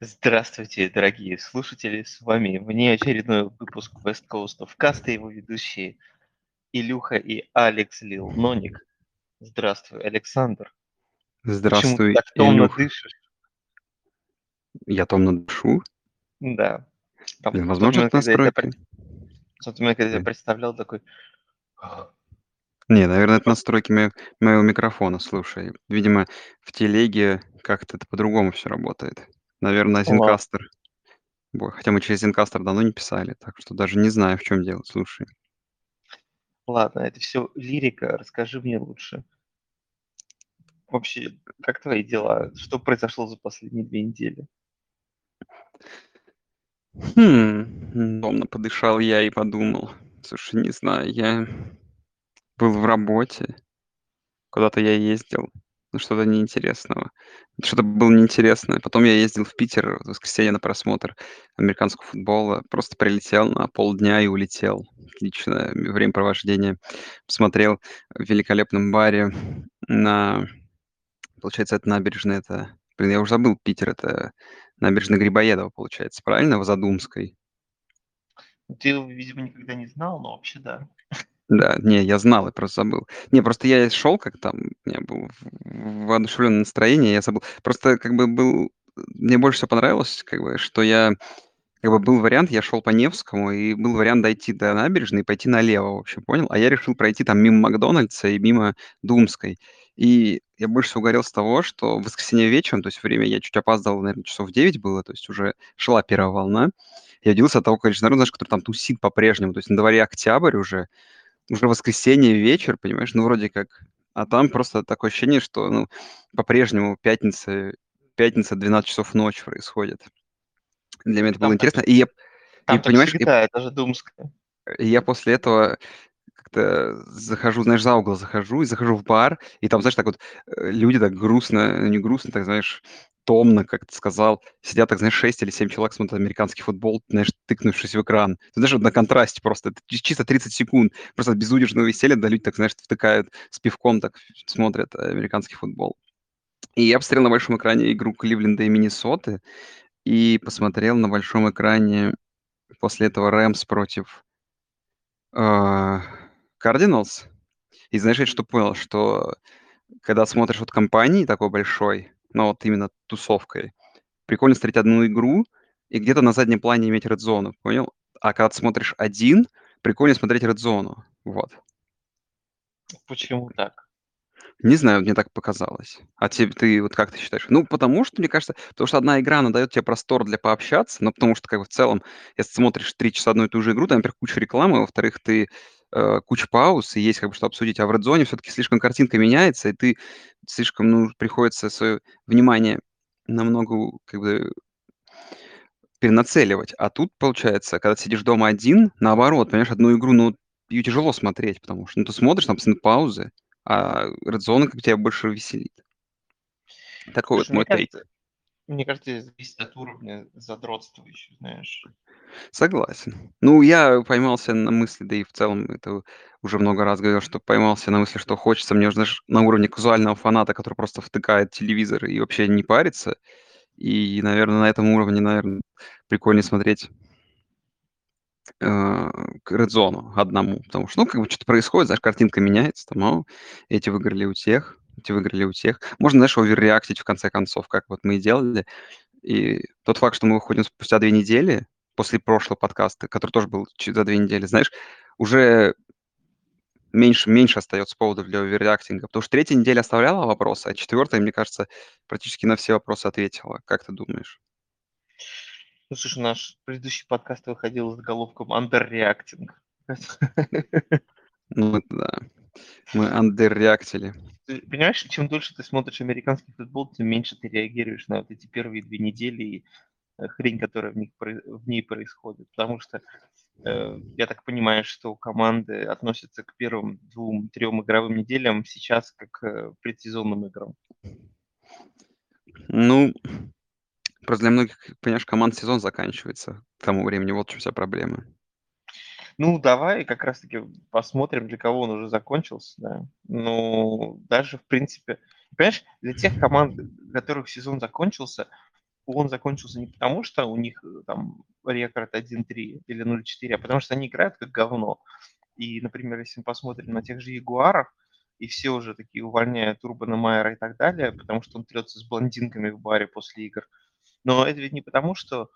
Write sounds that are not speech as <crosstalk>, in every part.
Здравствуйте, дорогие слушатели! С вами внеочередной выпуск West Coast of Cast и его ведущие Илюха и Алекс Лил Ноник. Здравствуй, Александр. Почему ты Здравствуй, так томно дышишь? Я томно дышу? Да. Там Блин, возможно, это я настройки. в тот момент, когда я Ой. представлял, такой... Не, наверное, это настройки моего, моего микрофона, слушай. Видимо, в телеге как-то это по-другому все работает. Наверное, Зенкастер. Бо- Хотя мы через Зенкастер давно не писали, так что даже не знаю, в чем дело, слушай. ладно, это все лирика. Расскажи мне лучше. Вообще, как твои дела? Что произошло за последние две недели? Хм, томно подышал я и подумал. Слушай, не знаю, я был в работе, куда-то я ездил, ну что-то неинтересного. Что-то было неинтересное. Потом я ездил в Питер в воскресенье на просмотр американского футбола. Просто прилетел на полдня и улетел. Отличное времяпровождение. Посмотрел в великолепном баре на... Получается, это набережная, это... Блин, я уже забыл Питер, это набережная Грибоедова, получается, правильно? В Задумской. Ты видимо, никогда не знал, но вообще да. Да, не, я знал, я просто забыл. Не, просто я шел, как там, у меня было воодушевленное настроение, я забыл. Просто как бы был... Мне больше всего понравилось, как бы, что я... Как бы был вариант, я шел по Невскому, и был вариант дойти до набережной и пойти налево, в общем, понял? А я решил пройти там мимо Макдональдса и мимо Думской. И я больше всего угорел с того, что в воскресенье вечером, то есть время я чуть опаздывал, наверное, часов 9 было, то есть уже шла первая волна. Я удивился от того количества народа, который там тусит по-прежнему. То есть на дворе октябрь уже, уже воскресенье вечер, понимаешь, ну, вроде как. А там просто такое ощущение, что, ну, по-прежнему пятница, пятница 12 часов ночи происходит. Для меня это было Там так, интересно. И я, и там так понимаешь, и, всегда, это же Думская. и я после этого как-то захожу, знаешь, за угол захожу, и захожу в бар, и там, знаешь, так вот э, люди так грустно, ну, не грустно, так, знаешь, томно, как ты сказал, сидят, так, знаешь, 6 или 7 человек смотрят американский футбол, знаешь, тыкнувшись в экран. Ты знаешь, вот на контрасте просто, это чи- чисто 30 секунд, просто от безудержного веселья, да, люди так, знаешь, втыкают с пивком, так смотрят э, американский футбол. И я посмотрел на большом экране игру Кливленда и Миннесоты, и посмотрел на большом экране после этого Рэмс против а, Cardinals. И знаешь, я что понял, что когда смотришь вот компании такой большой, ну вот именно тусовкой, прикольно смотреть одну игру и где-то на заднем плане иметь Zone, понял? А когда ты смотришь один, прикольно смотреть Zone. Вот. Почему так? Не знаю, мне так показалось. А тебе, ты вот как ты считаешь? Ну, потому что, мне кажется, потому что одна игра, она дает тебе простор для пообщаться, но потому что, как бы, в целом, если смотришь три часа одну и ту же игру, там, во-первых, куча рекламы, во-вторых, ты э, куча пауз, и есть как бы что обсудить. А в Zone все-таки слишком картинка меняется, и ты слишком, ну, приходится свое внимание намного, как бы, перенацеливать. А тут, получается, когда ты сидишь дома один, наоборот, понимаешь, одну игру, ну, ее тяжело смотреть, потому что, ну, ты смотришь, там постоянно паузы, а Red Zone как тебя больше веселит. Такой вот Слушай, мне мой тейк. кажется, мне кажется, это зависит от уровня задротства еще, знаешь. Согласен. Ну, я поймался на мысли, да и в целом это уже много раз говорил, что поймался на мысли, что хочется мне, знаешь, на уровне казуального фаната, который просто втыкает телевизор и вообще не парится. И, наверное, на этом уровне, наверное, прикольнее смотреть э, к Zone одному, потому что, ну, как бы что-то происходит, знаешь, картинка меняется, там, о, эти выиграли у тех, выиграли у тех. Можно, знаешь, оверреактить в конце концов, как вот мы и делали. И тот факт, что мы выходим спустя две недели после прошлого подкаста, который тоже был за две недели, знаешь, уже меньше, меньше остается поводов для оверреактинга, потому что третья неделя оставляла вопросы, а четвертая, мне кажется, практически на все вопросы ответила. Как ты думаешь? Ну, слушай, наш предыдущий подкаст выходил с заголовком «Underreacting». Ну, да. Мы андерреактили. Ты понимаешь, чем дольше ты смотришь американский футбол, тем меньше ты реагируешь на вот эти первые две недели и э, хрень, которая в, них, в ней происходит. Потому что э, я так понимаю, что команды относятся к первым двум-трем игровым неделям сейчас как э, предсезонным играм. Ну, просто для многих, понимаешь, команд сезон заканчивается к тому времени. Вот в чем вся проблема. Ну, давай как раз-таки посмотрим, для кого он уже закончился, да. Ну, даже, в принципе, понимаешь, для тех команд, у которых сезон закончился, он закончился не потому, что у них э, там рекорд 1-3 или 0-4, а потому что они играют как говно. И, например, если мы посмотрим на тех же Ягуаров, и все уже такие увольняют Урбана Майера и так далее, потому что он трется с блондинками в баре после игр. Но это ведь не потому, что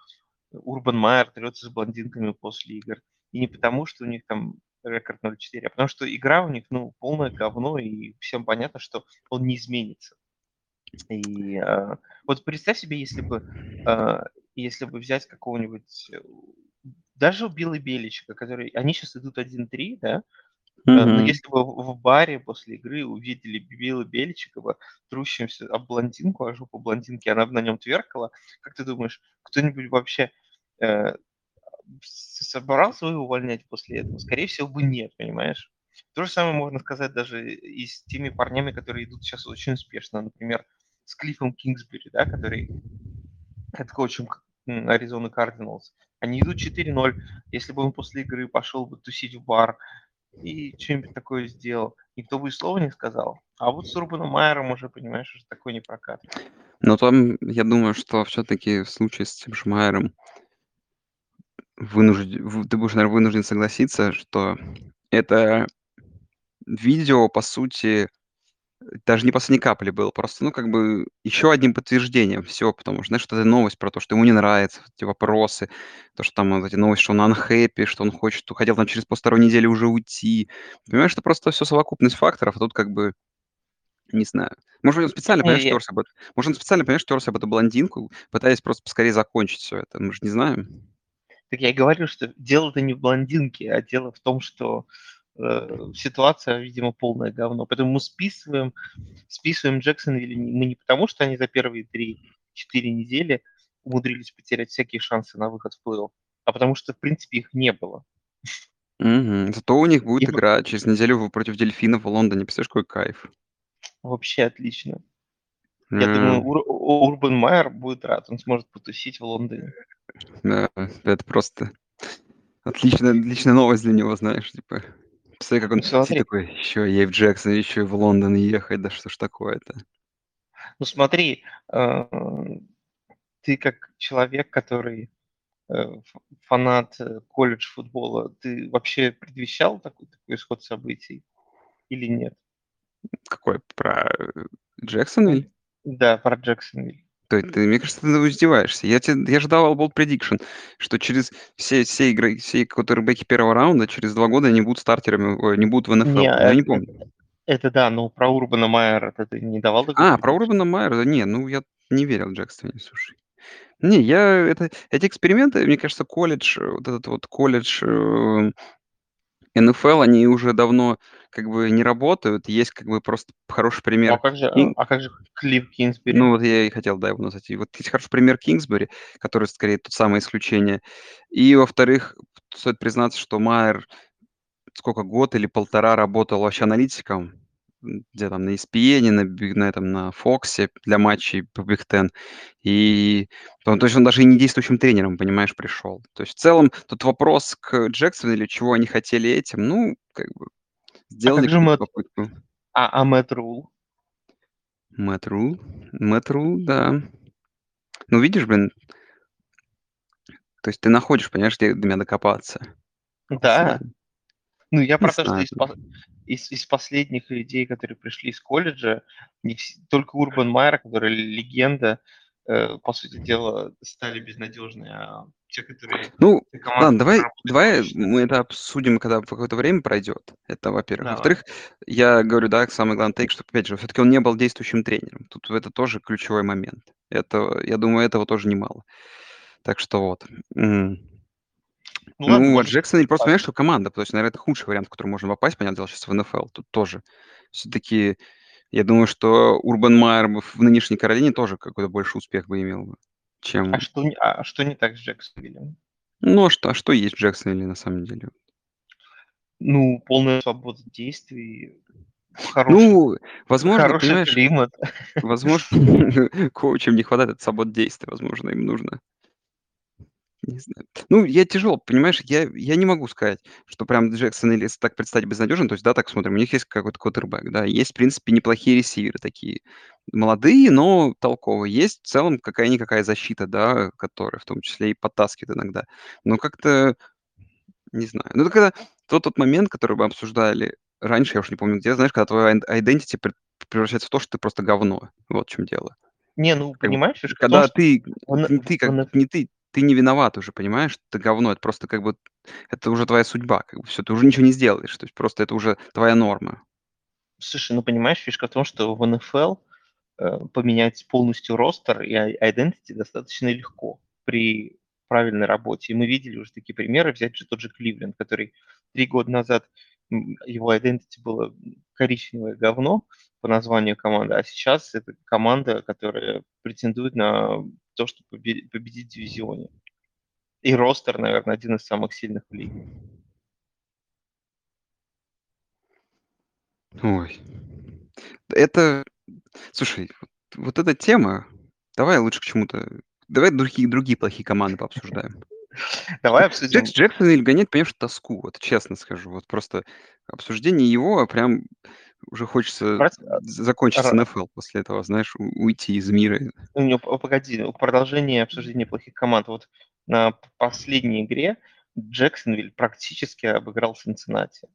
Урбан Майер трется с блондинками после игр. И не потому, что у них там рекорд 0-4, а потому что игра у них, ну, полное говно, и всем понятно, что он не изменится. И э, вот представь себе, если бы, э, если бы взять какого-нибудь, э, даже Билла Беличика, который, они сейчас идут 1-3, да, mm-hmm. но если бы в баре после игры увидели Билла Бельчикова, трущимся об блондинку, а жопу блондинки, она бы на нем тверкала, как ты думаешь, кто-нибудь вообще э, собрался его увольнять после этого? Скорее всего бы нет, понимаешь? То же самое можно сказать даже и с теми парнями, которые идут сейчас очень успешно. Например, с Клиффом Кингсбери, да, который коучем Аризоны Кардиналс. Они идут 4-0. Если бы он после игры пошел бы тусить в бар и что-нибудь такое сделал, никто бы и слова не сказал. А вот с Урбаном Майером уже, понимаешь, уже такой не прокат. Но там, я думаю, что все-таки в случае с тем же Майером вынужден, ты будешь, наверное, вынужден согласиться, что это видео, по сути, даже не последней капли было, просто, ну, как бы еще одним подтверждением всего, потому что, знаешь, вот эта новость про то, что ему не нравятся эти вопросы, то, что там вот эти новости, что он unhappy, что он хочет, хотел там через полторы недели уже уйти. Понимаешь, это просто все совокупность факторов, а тут как бы, не знаю. Может быть, он специально, понимаешь, терся об это. Может, он специально, понимаешь, терся об эту блондинку, пытаясь просто поскорее закончить все это. Мы же не знаем. Так я и говорю, что дело-то не в блондинке, а дело в том, что э, ситуация, видимо, полное говно. Поэтому мы списываем, списываем Джексонвилл мы не потому, что они за первые 3-4 недели умудрились потерять всякие шансы на выход в плей а потому что, в принципе, их не было. Мгм. Зато у них будет И игра через неделю против дельфинов в Лондоне. Представляешь, какой кайф. Вообще отлично. Я М, думаю, Ур- Урбан Майер будет рад, он сможет потусить в Лондоне. Да, это просто отличная, отличная новость для него, знаешь, типа. Представляй, как он Ну смотри, такой, еще и в Джексон, еще и в Лондон ехать, да что ж такое-то. ну смотри, э, ты как человек, который э, ф- фанат э, колледж футбола, ты вообще предвещал такой, такой исход событий или нет? Какой, про э, Джексонвиль? Да, про Джексонвилл. То есть ты, мне кажется, ты издеваешься. Я, тебе, я давал болт предикшн, что через все, все игры, все квотербеки первого раунда, через два года они будут стартерами, ой, не будут в НФЛ. Не, я это, не помню. это, да, но про Урбана Майера это ты не давал А, про prediction? Урбана Майера, да не, ну я не верил в Джексоне, слушай. Не, я, это, эти эксперименты, мне кажется, колледж, э, вот этот вот колледж э, НФЛ, они уже давно как бы не работают. Есть как бы просто хороший Ну, а пример. как же, Кин- а как же Клифф Кинсбери? Ну, вот я и хотел, да, его назвать. И вот есть хороший пример Кингсбери, который скорее тот самое исключение. И, во-вторых, стоит признаться, что Майер сколько, год или полтора работал вообще аналитиком, где там на ESPN, на, на этом, на Фоксе для матчей по Big Ten. И он, то есть он даже и не действующим тренером, понимаешь, пришел. То есть в целом тут вопрос к Джексону чего они хотели этим, ну, как бы А сделали как же Мэтт, попытку. а, а Мэтт Рул? Мэтт Рул, Мэтт Рул, да. Ну, видишь, блин, то есть ты находишь, понимаешь, где до меня докопаться. Да. Ну, я про то, что из, из, из последних людей, которые пришли из колледжа, не вс- только Урбан Майер, который легенда, э, по сути дела, стали безнадежные, а те, которые Ну, команды, ладно, давай, давай мы это обсудим, когда какое-то время пройдет. Это, во-первых. давай. Во-вторых, я говорю, да, самый главный тейк, что, опять же, все-таки он не был действующим тренером. Тут это тоже ключевой момент. Это, я думаю, этого тоже немало. Так что вот. Ну ладно, Ну, а может, Джексон, просто понимаешь, что команда, то есть, наверное, это худший вариант, в который можно попасть, понятное дело, сейчас в НФЛ. Тут тоже. Все-таки, я думаю, что Урбан Майер в нынешней Каролине тоже какой-то больше успех бы имел, А чем... что, не- а что не так с Джексонвиллем? Ну, а что, а что есть в Джексонвилле на самом деле? Ну, полная свобода действий, хороший, Ну, возможно, хороший понимаешь, климат. возможно, <laughs> <laughs> коучам не хватает свободы действия, возможно, им нужно Не знаю. Ну, я тяжело, понимаешь, я я не могу сказать, что прям Джексон если так представить, безнадежен. То есть, да, так смотрим, у них есть какой-то квотербек, да, есть, в принципе, неплохие ресиверы такие, молодые, но толковые. Есть в целом какая-никакая защита, да, которая в том числе и подтаскивает иногда. Но как-то, не знаю. Ну, когда тот тот момент, который мы обсуждали раньше, я уж не помню где, знаешь, когда твой identity пр превращается в то, что ты просто говно. Вот в чём дело. Не, ну, понимаешь, когда что ты он ты как он не ты ты не виноват уже, понимаешь? Ты говно. Это просто как бы это уже твоя судьба, как бы всё, ты уже ничего не сделаешь. То есть просто это уже твоя норма. Слушай, ну, понимаешь, фишка в том, что в НФЛ, э, поменять полностью ростер и ай identity достаточно легко при правильной работе. И мы видели уже такие примеры. Взять же тот же Кливленд, который 3 года назад, его identity было, коричневое говно по названию команды, а сейчас это команда, которая претендует на то, чтобы побе победить в дивизионе. И ростер, наверно, один из самых сильных в лиге. Ой. Это, слушай, вот эта тема, давай лучше к чему-то давай другие другие плохие команды пообсуждаем. Давай Джекс обсудим Джексонвиль гоняет, понимаешь, тоску, вот честно скажу. Вот просто обсуждение его прям уже хочется Брать, з закончить с ра НФЛ после этого, знаешь, уйти из мира. У него п погоди, в продолжение обсуждения плохих команд. Вот на последней игре Джексонвиль практически обыграл Цинциннати.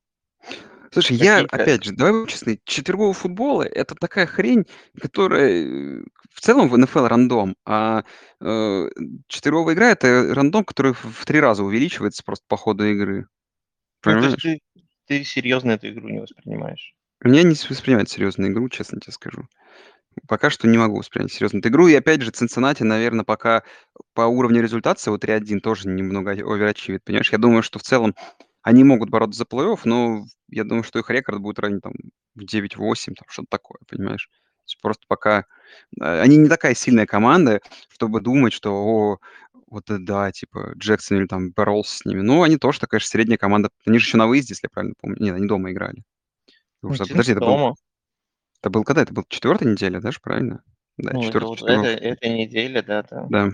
Слушай, я, опять же, давай будем честны, четверговый футбол- это такая хрень, которая, э, в целом в НФЛ рандом, а, э, четверговая игра- это рандом, который в 3 раза увеличивается просто по ходу игры. Ну, то есть Понимаешь? ты ты серьезно эту игру не воспринимаешь? Я не с воспринимать серьезно игру, честно тебе скажу. Пока что не могу воспринять серьезно эту игру. И опять же, Цинциннати, наверно, пока по уровню результации, вот 3-1, тоже немного оверачивит. Понимаешь, я думаю, что в целом они могут бороться за плей-офф, но я думаю, что их рекорд будет районе там в 9-8, там что-то такое, понимаешь? То есть просто пока, э, они не такая сильная команда, чтобы думать, что: "О, вот это да, типа Джексонвиль там боролся с ними". Ну, они тоже такая же средняя команда. Они же еще на выезде, если я правильно помню. Нет, они дома играли. Ну, Уже Цинц подожди, это был дома. это был когда? Это был 4 неделя, да ж, правильно? Да, Ну, это 4 вот эта неделя, да-да. Да.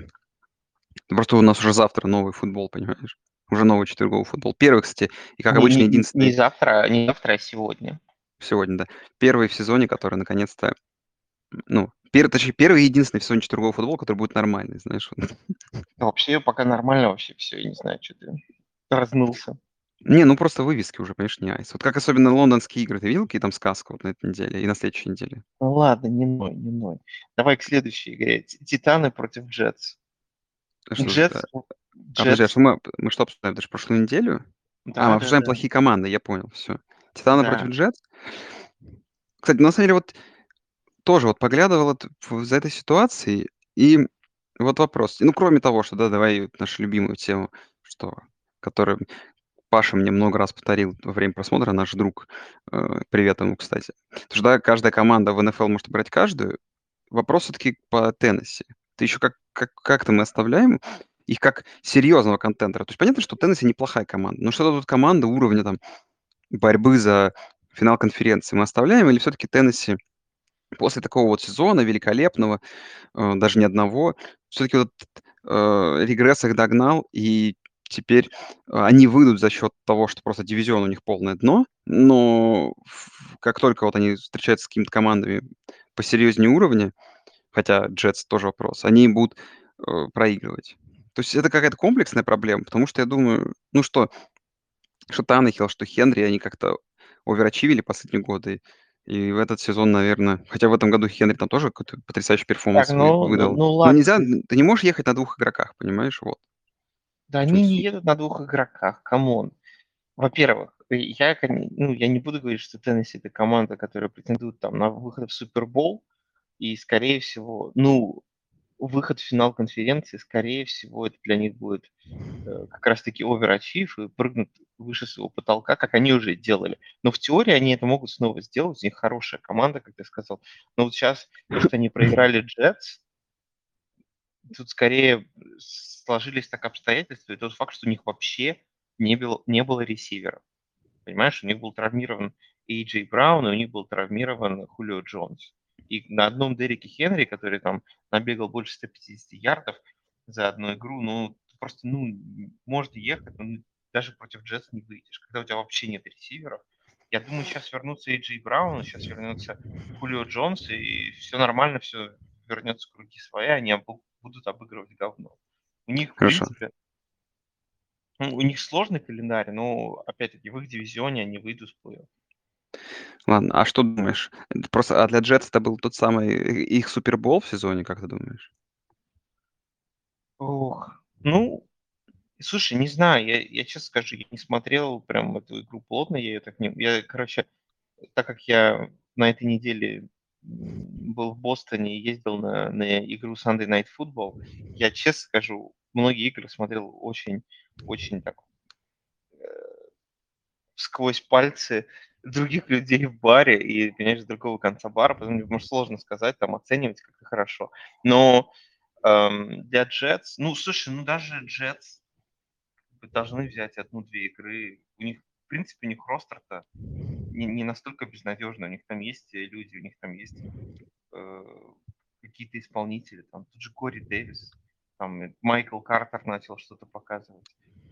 Просто у нас уже завтра новый футбол, понимаешь? Уже новый четверговый футбол. Первый, кстати, и, как Не обычно, не н не единственный завтра не завтра, а сегодня. Сегодня, да. Первый в сезоне, который наконец-то, ну, первый, точнее, первый и единственный в сезоне четверговой футбол, который будет нормальный, знаешь, вот. Вообще, пока нормально вообще всё. Я не знаю, чё ты разнылся. Не, ну просто вывески уже, понимаешь, не айс. Вот как особенно лондонские игры. Ты видел, какие там сказка вот на этой неделе и на следующей неделе? Ну ладно, не ной, не ной. Давай к следующей игре. Ти Титаны против Джетс. А что за Джетс да? у А подожди, а Джетс что мы мы что обсуждаем? Ж прошлую неделю? А, мы обсуждаем Да-да-да. плохие команды, я понял, всё. Титаны против Да. Джетс? Кстати, на самом деле, вот тоже вот поглядывал вот в за этой ситуацией, и вот вопрос. Ну, кроме того, что, да, давай нашу любимую тему, что которую Паша мне много раз повторил во время просмотра, наш друг, э, привет ему, кстати. Потому что, да, каждая команда в НФЛ может брать каждую. Вопрос всё-таки по Теннесси. Ты еще как как как-то мы оставляем их как серьезного контендера. То есть понятно, что Теннесси неплохая команда, но что-то тут команда уровня там борьбы за финал конференции мы оставляем или всё-таки Теннесси после такого вот сезона великолепного, э, даже не одного, всё-таки вот, э, регресс их догнал, и теперь они выйдут за счет того, что просто дивизион у них полное дно, но как только вот они встречаются с какими-то командами посерьезнее уровня, хотя Джетс тоже вопрос, они будут, э, проигрывать. То есть это какая-то комплексная проблема, потому что я думаю, ну что что Таннехилл, что Хенри, они как-то оверачивили последние годы. И в этот сезон, наверно хотя в этом году Хенри там тоже какой-то потрясающий Так, перформанс вы ну ну выдал. ну Но ладно, нельзя ты не можешь ехать на 2 игроках, понимаешь, вот. Да они не едут на 2 игроках, come on. Во-первых, э, я ну, я не буду говорить, что Теннесси- это команда, которая претендует там на выход в Супербол. И, скорее всего, ну, выход в финал конференции, скорее всего, это для них будет, э, как раз таки overachieve и прыгнут выше своего потолка, как они уже делали. Но в теории они это могут снова сделать. У них хорошая команда, как ты сказал. Но вот щас то, что они проиграли Джетс тут скорее сложились так обстоятельства и тот факт, что у них вообще не было не было ресивера. Понимаешь, у них был травмирован Эйджей Браун, и у них был травмирован Хулио Джонс. И на одном Дереке Хенри, который там набегал больше 150 ярдов за одну игру, ну, просто, ну, можно ехать, но даже против Джетс не выйдешь, когда у тебя вообще нет ресиверов. Я думаю, сейчас вернутся Эйджи Браун, сейчас вернется Хулио Джонс, и все нормально, все вернется в круги свои, они будут обыгрывать говно. У них, в Хорошо. принципе, ну, у них сложный календарь, но, опять-таки, в их дивизионе они выйдут с плей Ладно, а что думаешь? Просто, а для Джетс это был тот самый их Супербол в сезоне, как ты думаешь? Ох, ну, слушай, не знаю, я, я честно скажу, я не смотрел прям эту игру плотно, я ее так не... Я, короче, так как я на этой неделе был в Бостоне и ездил на, на игру Sunday Night Football, я честно скажу, многие игры смотрел очень, очень так э, сквозь пальцы других людей в баре и, конечно, с другого конца бара, потому что, сложно сказать, там, оценивать как-то хорошо. Но эм, для Jets, ну, слушай, ну, даже Jets должны взять одну-две игры. У них, принципе, у них ростер-то не, не настолько безнадежный. У них там есть люди, у них там есть э, какие-то исполнители. Там тут же Кори Дэвис, там Майкл Картер начал что-то показывать.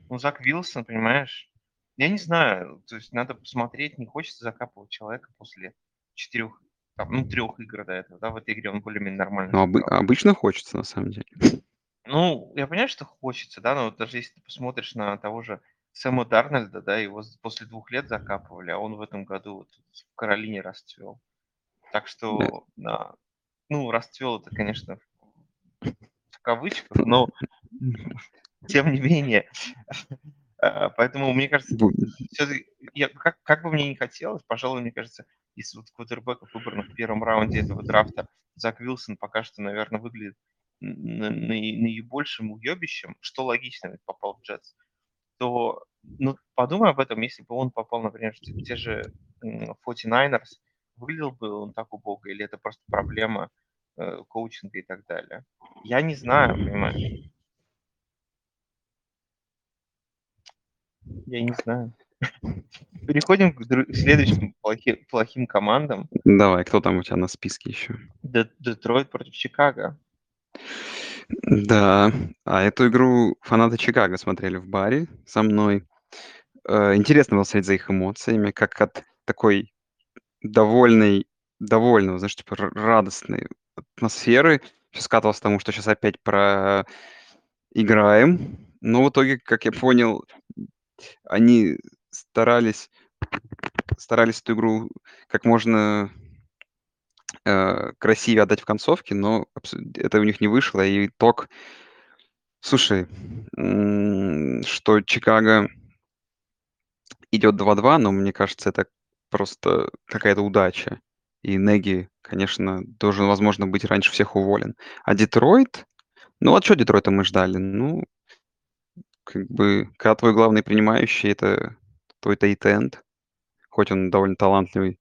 Ну, Зак Вилсон, понимаешь, я не знаю, то есть надо посмотреть, не хочется закапывать человека после четырех, там, ну, трех игр до этого, да, в этой игре он более-менее нормально Ну, сыграл. обычно хочется, на самом деле. Ну, я понимаю, что хочется, да, но вот даже если ты посмотришь на того же Сэма Дарнольда, да, его после двух лет закапывали, а он в этом году вот в Каролине расцвел. Так Да. что, да, ну, расцвел это, конечно, в кавычках, но <laughs> тем не менее. <laughs> А, Поэтому, мне кажется, Бу- все-таки, как, как бы мне не хотелось, пожалуй, мне кажется, из вот квотербеков, выбранных в первом раунде этого драфта, Зак Вилсон пока что, наверное, выглядит наибольшим уебищем, что логично, ведь попал в Джетс, то ну, подумай об этом, если бы он попал, например, в те, же м, 49ers, выглядел бы он так убого, или это просто проблема э, коучинга и так далее. Я не знаю, понимаешь, я не знаю. <laughs> Переходим к дру- следующим плохи- плохим командам. Давай, кто там у тебя на списке еще? Де- Детройт против Чикаго. Да, а эту игру фанаты Чикаго смотрели в баре со мной. Э, Интересно было смотреть за их эмоциями, как от такой довольной, довольного, знаешь, типа радостной атмосферы все скатывалось к тому, что сейчас опять про играем. Но в итоге, как я понял, они старались, старались эту игру как можно э, красивее отдать в концовке, но это у них не вышло, и итог Слушай, что Чикаго идет 2-2, но мне кажется, это просто какая-то удача. И Неги, конечно, должен, возможно, быть раньше всех уволен. А Детройт? Ну, а что Детройта мы ждали? Ну, как бы, когда твой главный принимающий- это твой тайт-энд, хоть он довольно талантливый.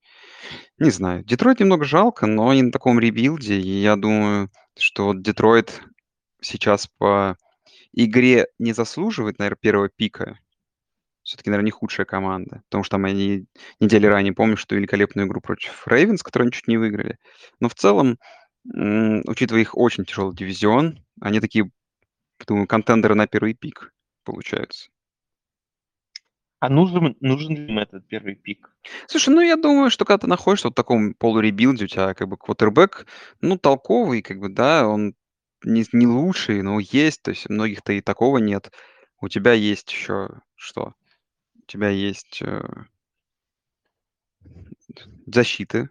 Не знаю. Детройт немного жалко, но они на таком rebuild е, и я думаю, что вот Детройт сейчас по игре не заслуживает, наверное, первого пика. Все-таки, наверное, не худшая команда, потому что там они недели ранее, помню, что великолепную игру против Рейвенс, которую они чуть не выиграли. Но в целом, учитывая их очень тяжелый дивизион, они такие, думаю, контендеры на первый пик получаются. А нужен, нужен ли им этот первый пик? Слушай, ну я думаю, что когда ты находишься вот в таком полуребилде, у тебя как бы квотербек, ну, толковый, как бы, да, он не, не лучший, но есть, то есть многих-то и такого нет. У тебя есть еще что? У тебя есть э, защиты.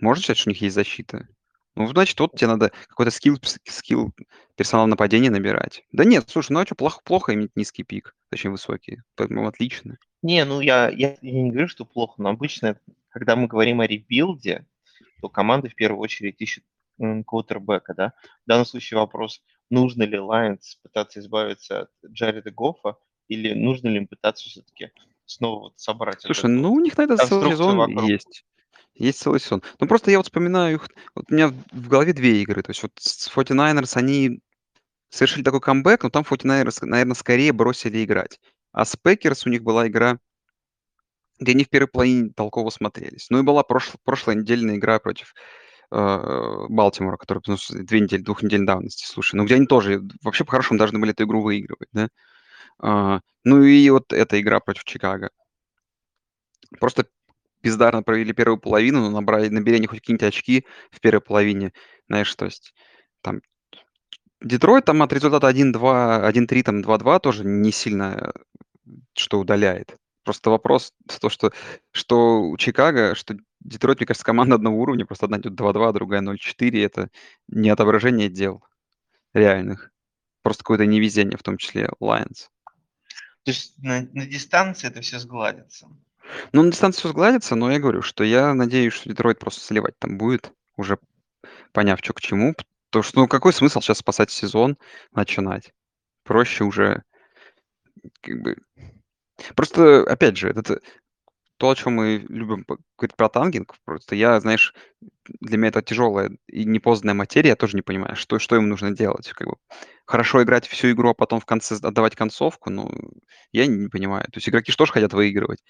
Можно сказать, что у них есть защита? Ну, значит, вот тебе надо какой-то skill, пс- skill персонала нападения набирать. Да нет, слушай, ну а что, плохо, плохо иметь низкий пик, точнее высокий. Поэтому отлично. Не, ну я, я, я не говорю, что плохо, но обычно, когда мы говорим о rebuild е, то команды в первую очередь ищут квотербека, да. В данном случае вопрос, нужно ли Лайонс пытаться избавиться от Джареда Гоффа, или нужно ли им пытаться все-таки снова вот собрать Слушай, ну у них на это сезон вокруг. есть. Есть целый сезон. Ну просто я вот вспоминаю их, вот у меня в голове две игры. То есть вот с 49ers они совершили такой камбэк, но там 49ers, наверное, скорее бросили играть. А с Packers у них была игра, где они в первой половине толково смотрелись. Ну и была прошл- прошлая недельная игра против э, Балтимора, который, ну, с 2 недели, двухнедельной давности. Слушай, ну где они тоже вообще по-хорошему должны были эту игру выигрывать, да? А, ну и вот эта игра против Чикаго. Просто бездарно провели первую половину, но набрали набери хоть какие-нибудь очки в первой половине. Знаешь, то есть там Детройт там от результата 1-2, 1-3, там 2-2 тоже не сильно что удаляет. Просто вопрос в то, что что у Чикаго, что Детройт, мне кажется, команда одного уровня, просто одна идет 2-2, другая 0-4. Это не отображение дел реальных. Просто какое-то невезение, в том числе Lions. То есть на, на дистанции это все сгладится. Ну, на дистанции все сгладится, но я говорю, что я надеюсь, что Детройт просто сливать там будет, уже поняв, что к чему. Потому что, ну, какой смысл сейчас спасать сезон, начинать? Проще уже как бы... Просто, опять же, это то, о чем мы любим говорить про тангинг. Просто я, знаешь, для меня это тяжелая и непознанная материя, я тоже не понимаю, что, что им нужно делать. Как бы хорошо играть всю игру, а потом в конце отдавать концовку, ну, я не понимаю. То есть игроки же тоже хотят выигрывать.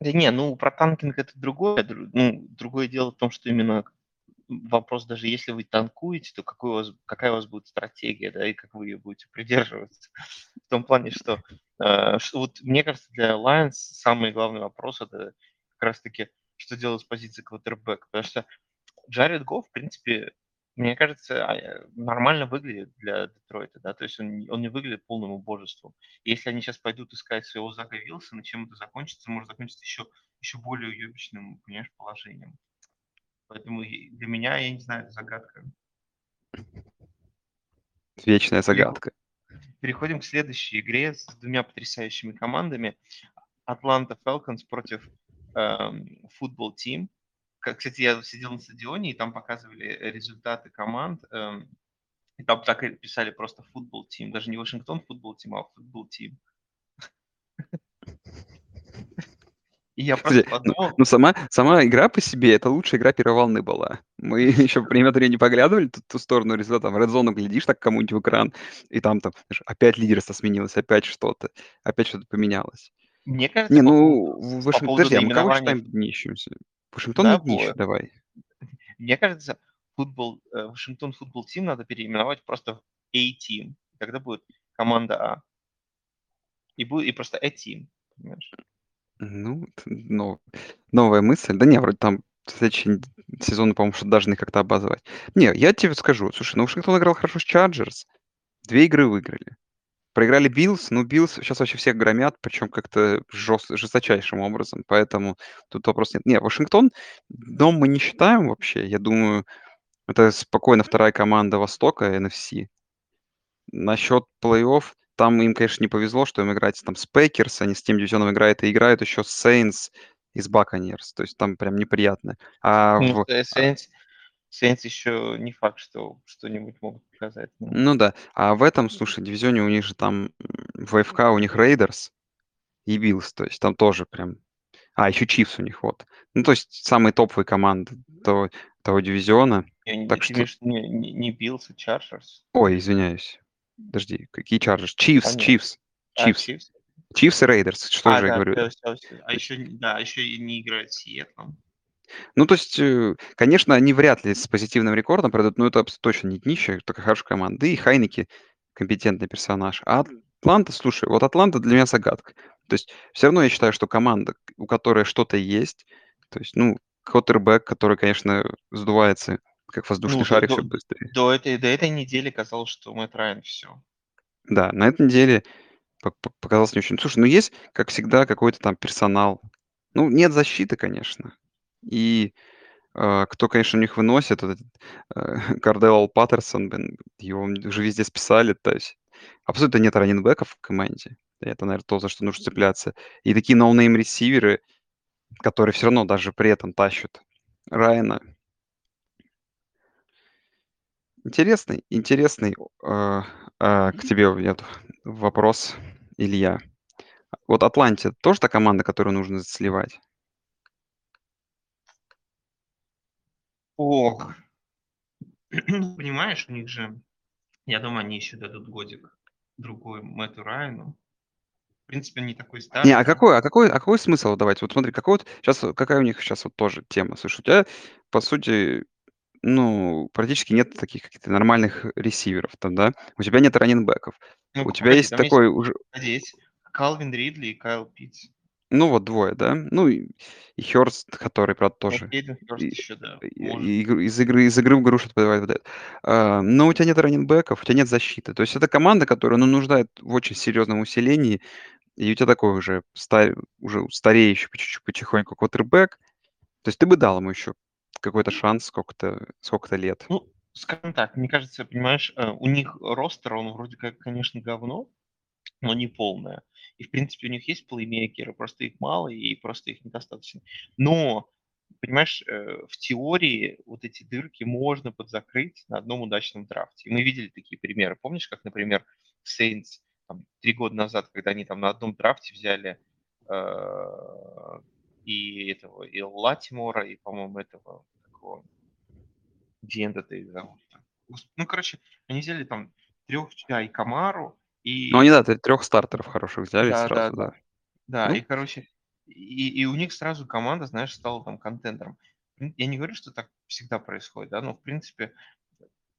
Да не, ну про танкинг это другое. Ну, другое дело в том, что именно вопрос, даже если вы танкуете, то какой у вас, какая у вас будет стратегия, да, и как вы ее будете придерживаться. В том плане, что, э, что вот мне кажется, для Lions самый главный вопрос это как раз-таки, что делать с позиции квотербека. Потому что Джаред Гофф, в принципе, мне кажется, а, э, нормально выглядит для Детройта, да, то есть он, он не выглядит полным убожеством. Если они сейчас пойдут искать своего Зака Вилсона, чем это закончится, может закончиться еще, еще более уебищным, понимаешь, положением. Поэтому для меня, я не знаю, это загадка. Вечная загадка. Переходим к следующей игре с двумя потрясающими командами. Атланта Falcons против футбол э, Team кстати, я сидел на стадионе, и там показывали результаты команд. Эм, и там так и писали просто футбол тим. Даже не Вашингтон футбол тим, а футбол тим. И я просто ну, подумал... Ну, сама, сама игра по себе, это лучшая игра первой волны была. Мы еще время от времени поглядывали в ту сторону результата, там, Red Zone глядишь так кому-нибудь в экран, и там, там знаешь, опять лидерство сменилось, опять что-то, опять что-то поменялось. Мне кажется, не, ну, по, Вашингтон... по Подожди, а мы кого считаем днищимся? Вашингтон да, днище, вот. давай. Мне кажется, футбол, э, Вашингтон футбол тим надо переименовать просто в A-Team. Тогда будет команда А. И будет и просто A-Team, понимаешь? Ну, но, новая мысль. Да не, вроде там следующий сезон, по-моему, что должны как-то обозвать. Не, я тебе скажу. Слушай, ну Вашингтон играл хорошо с Чарджерс. Две игры выиграли. Проиграли Биллс, ну, Биллс сейчас вообще всех громят, причем как-то жест, жесточайшим образом, поэтому тут вопрос нет. Не, Вашингтон дом мы не считаем вообще, я думаю, это спокойно вторая команда Востока, NFC. Насчет плей-офф, там им, конечно, не повезло, что им играть там с Пекерс, они с тем дивизионом играют, и играют еще с Сейнс и с Бакканирс, то есть там прям неприятно. А ну, в... Saints, Сейнс еще не факт, что что-нибудь могут показать. Ну. ну да. А в этом, слушай, дивизионе у них же там в AFC у них Рейдерс и Биллс, то есть там тоже прям... А, еще Чифс у них, вот. Ну, то есть самые топовые команды того, того дивизиона. Я так что... Не, не, не Биллс, а Чарджерс? Ой, извиняюсь. Подожди, какие Чарджерс? Чифс, Чифс. Чифс. Чифс и Рейдерс, что а, же да, я говорю. Все, все. А еще, да, еще не играют с Сиэтлом. Ну, то есть, э, конечно, они вряд ли с позитивным рекордом пройдут, но это точно не днище, только хорошая команда. Да и Хайнеки компетентный персонаж. А Атланта, слушай, вот Атланта для меня загадка. То есть все равно я считаю, что команда, у которой что-то есть, то есть, ну, Коттербэк, который, конечно, сдувается, как воздушный ну, шарик до, все быстрее. До этой, до этой недели казалось, что Мэтт Райан все. Да, на этой неделе показалось не очень. Слушай, ну есть, как всегда, какой-то там персонал. Ну, нет защиты, конечно. И, а, кто, конечно, у них выносит, этот, э, <laughs> Кордаррелл Паттерсон, блин, его уже везде списали, то есть абсолютно нет раннинбеков в команде. Это, наверное, то, за что нужно цепляться. И такие no-name ресиверы, которые все равно даже при этом тащат Райана. Интересный, интересный э, э, к тебе вопрос, Илья. Вот Атланте тоже та команда, которую нужно сливать? Ох. Понимаешь, у них же, я думаю, они еще дадут годик другой Мэтту Райану. В принципе, не такой старый. Не, а какой, а какой, а какой смысл давать? Вот смотри, какой вот сейчас, какая у них сейчас вот тоже тема? Слушай, у тебя, по сути, ну, практически нет таких каких-то нормальных ресиверов там, да. У тебя нет раннинбеков. Ну, У тебя есть там есть такой уже есть Калвин Ридли и Кайл Питтс. Ну, вот двое, да. Ну, и и Хёрст, который, правда, Ну, тоже Хейден Хёрст и еще, да, может. и из игры из игры в игру что-то выдает. А, но у тебя нет раннинбеков, у тебя нет защиты. То есть это команда, которая, ну, нуждает в очень серьезном усилении, и у тебя такой уже ста уже стареющий по чуть-чуть потихоньку квотербек. То есть ты бы дал ему еще какой-то шанс сколько-то сколько-то лет. Ну, скажем так, мне кажется, понимаешь, э, у них ростер, он вроде как, конечно, говно, но не полное. И, в принципе, у них есть плеймейкеры, просто их мало и просто их недостаточно. Но, понимаешь, э, в теории вот эти дырки можно подзакрыть на одном удачном драфте. И мы видели такие примеры. Помнишь, как, например, Saints там, три года назад, когда они там на одном драфте взяли э, и этого, и Латимора, и, по-моему, этого такого Диэнда-то их зовут. Ну, короче, они взяли там трех, и Камару, и... Ну, они, да, трех стартеров хороших взяли Да, сразу, да. да. Да, Ну, и, короче, и, и у них сразу команда, знаешь, стала там контендером. Я не говорю, что так всегда происходит, да, но, в принципе,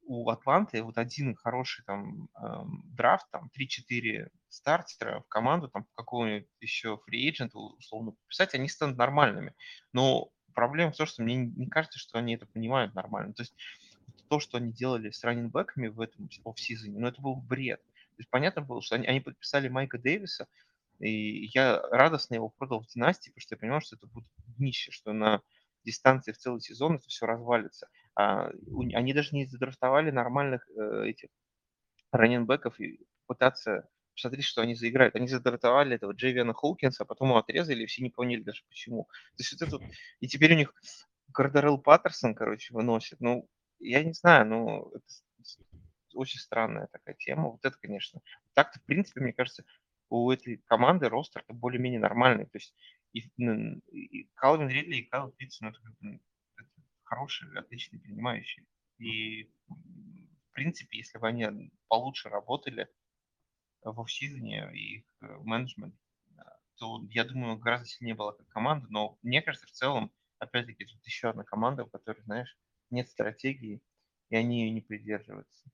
у Атланты вот один хороший там эм, драфт, там 3-4 стартера в команду, там какого-нибудь еще фри-эйджента условно подписать, они станут нормальными. Но проблема в том, что мне не кажется, что они это понимают нормально. То есть то, что они делали с раннинбеками в этом офсизоне, ну это был бред. То есть понятно было, что они, они подписали Майка Дэвиса, и я радостно его продал в династии, потому что я понимал, что это будет днище, что на дистанции в целый сезон это все развалится. А, у- они даже не задрафтовали нормальных э, этих раненбеков и пытаться посмотреть, что они заиграют. Они задрафтовали этого Джейвиана Хоукинса, а потом его отрезали, и все не поняли даже почему. То есть вот это И теперь у них Кардарелл Паттерсон, короче, выносит. Ну, я не знаю, ну, это очень странная такая тема. Вот это, конечно. Так-то, в принципе, мне кажется, у этой команды ростер более-менее нормальный. То есть и, и Калвин Ридли и Кайл Питтс, ну, это, это хорошие, отличные принимающие. И, в принципе, если бы они получше работали в офсизоне и их э, менеджмент, то, я думаю, гораздо сильнее была как команда. Но мне кажется, в целом, опять-таки, тут еще одна команда, у которой, знаешь, нет стратегии, и они ее не придерживаются.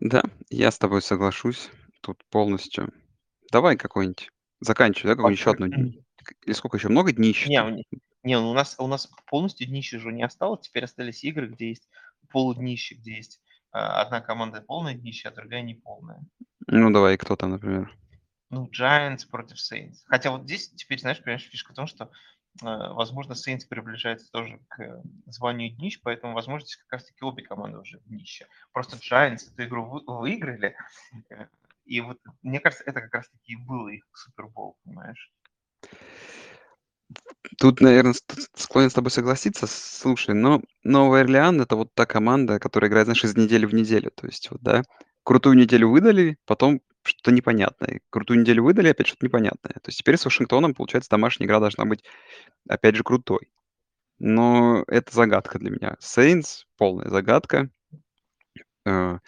Да, я с тобой соглашусь тут полностью. Давай какой-нибудь заканчивай, да, какую-нибудь еще одну дни Или сколько еще? Много днищ Не, не не, ну у нас у нас полностью днище уже не осталось. Теперь остались игры, где есть полуднище, где есть, а, одна команда полное днище, а другая неполная. Ну, давай, кто там, например? Ну, Giants против Saints. Хотя вот здесь теперь, знаешь, понимаешь, фишка в том, что, возможно, Saints приближается тоже к э, званию днищ, поэтому, возможно, как раз таки обе команды уже днище. Просто Giants эту игру вы выиграли, э, и вот мне кажется, это как раз таки и был их Супербол, понимаешь? Тут, наверное, склонен с тобой согласиться. Слушай, но Новый Орлеан- это вот та команда, которая играет, знаешь, из недели в неделю. То есть вот, да, крутую неделю выдали, потом что-то непонятное. Крутую неделю выдали, опять что-то непонятное. То есть теперь с Вашингтоном, получается, домашняя игра должна быть, опять же, крутой. Но это загадка для меня. Saints- полная загадка. Э,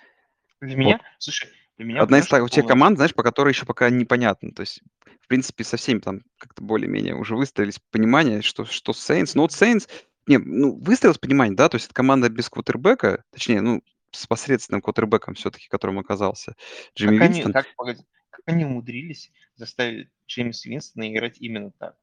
Для вот. меня, слушай, для меня, Одна из тех команд, знаешь, по которой еще пока непонятно. То есть, в принципе, со всеми там как-то более-менее уже выстроились понимание, что что Saints. Но вот Saints, не, ну, выстроилось понимание, да, то есть это команда без квотербека, точнее, ну, с посредственным квотербеком все-таки, которым оказался Джимми Как они, Винстон. как, погоди, как они умудрились заставить Джеймса Винстона играть именно так?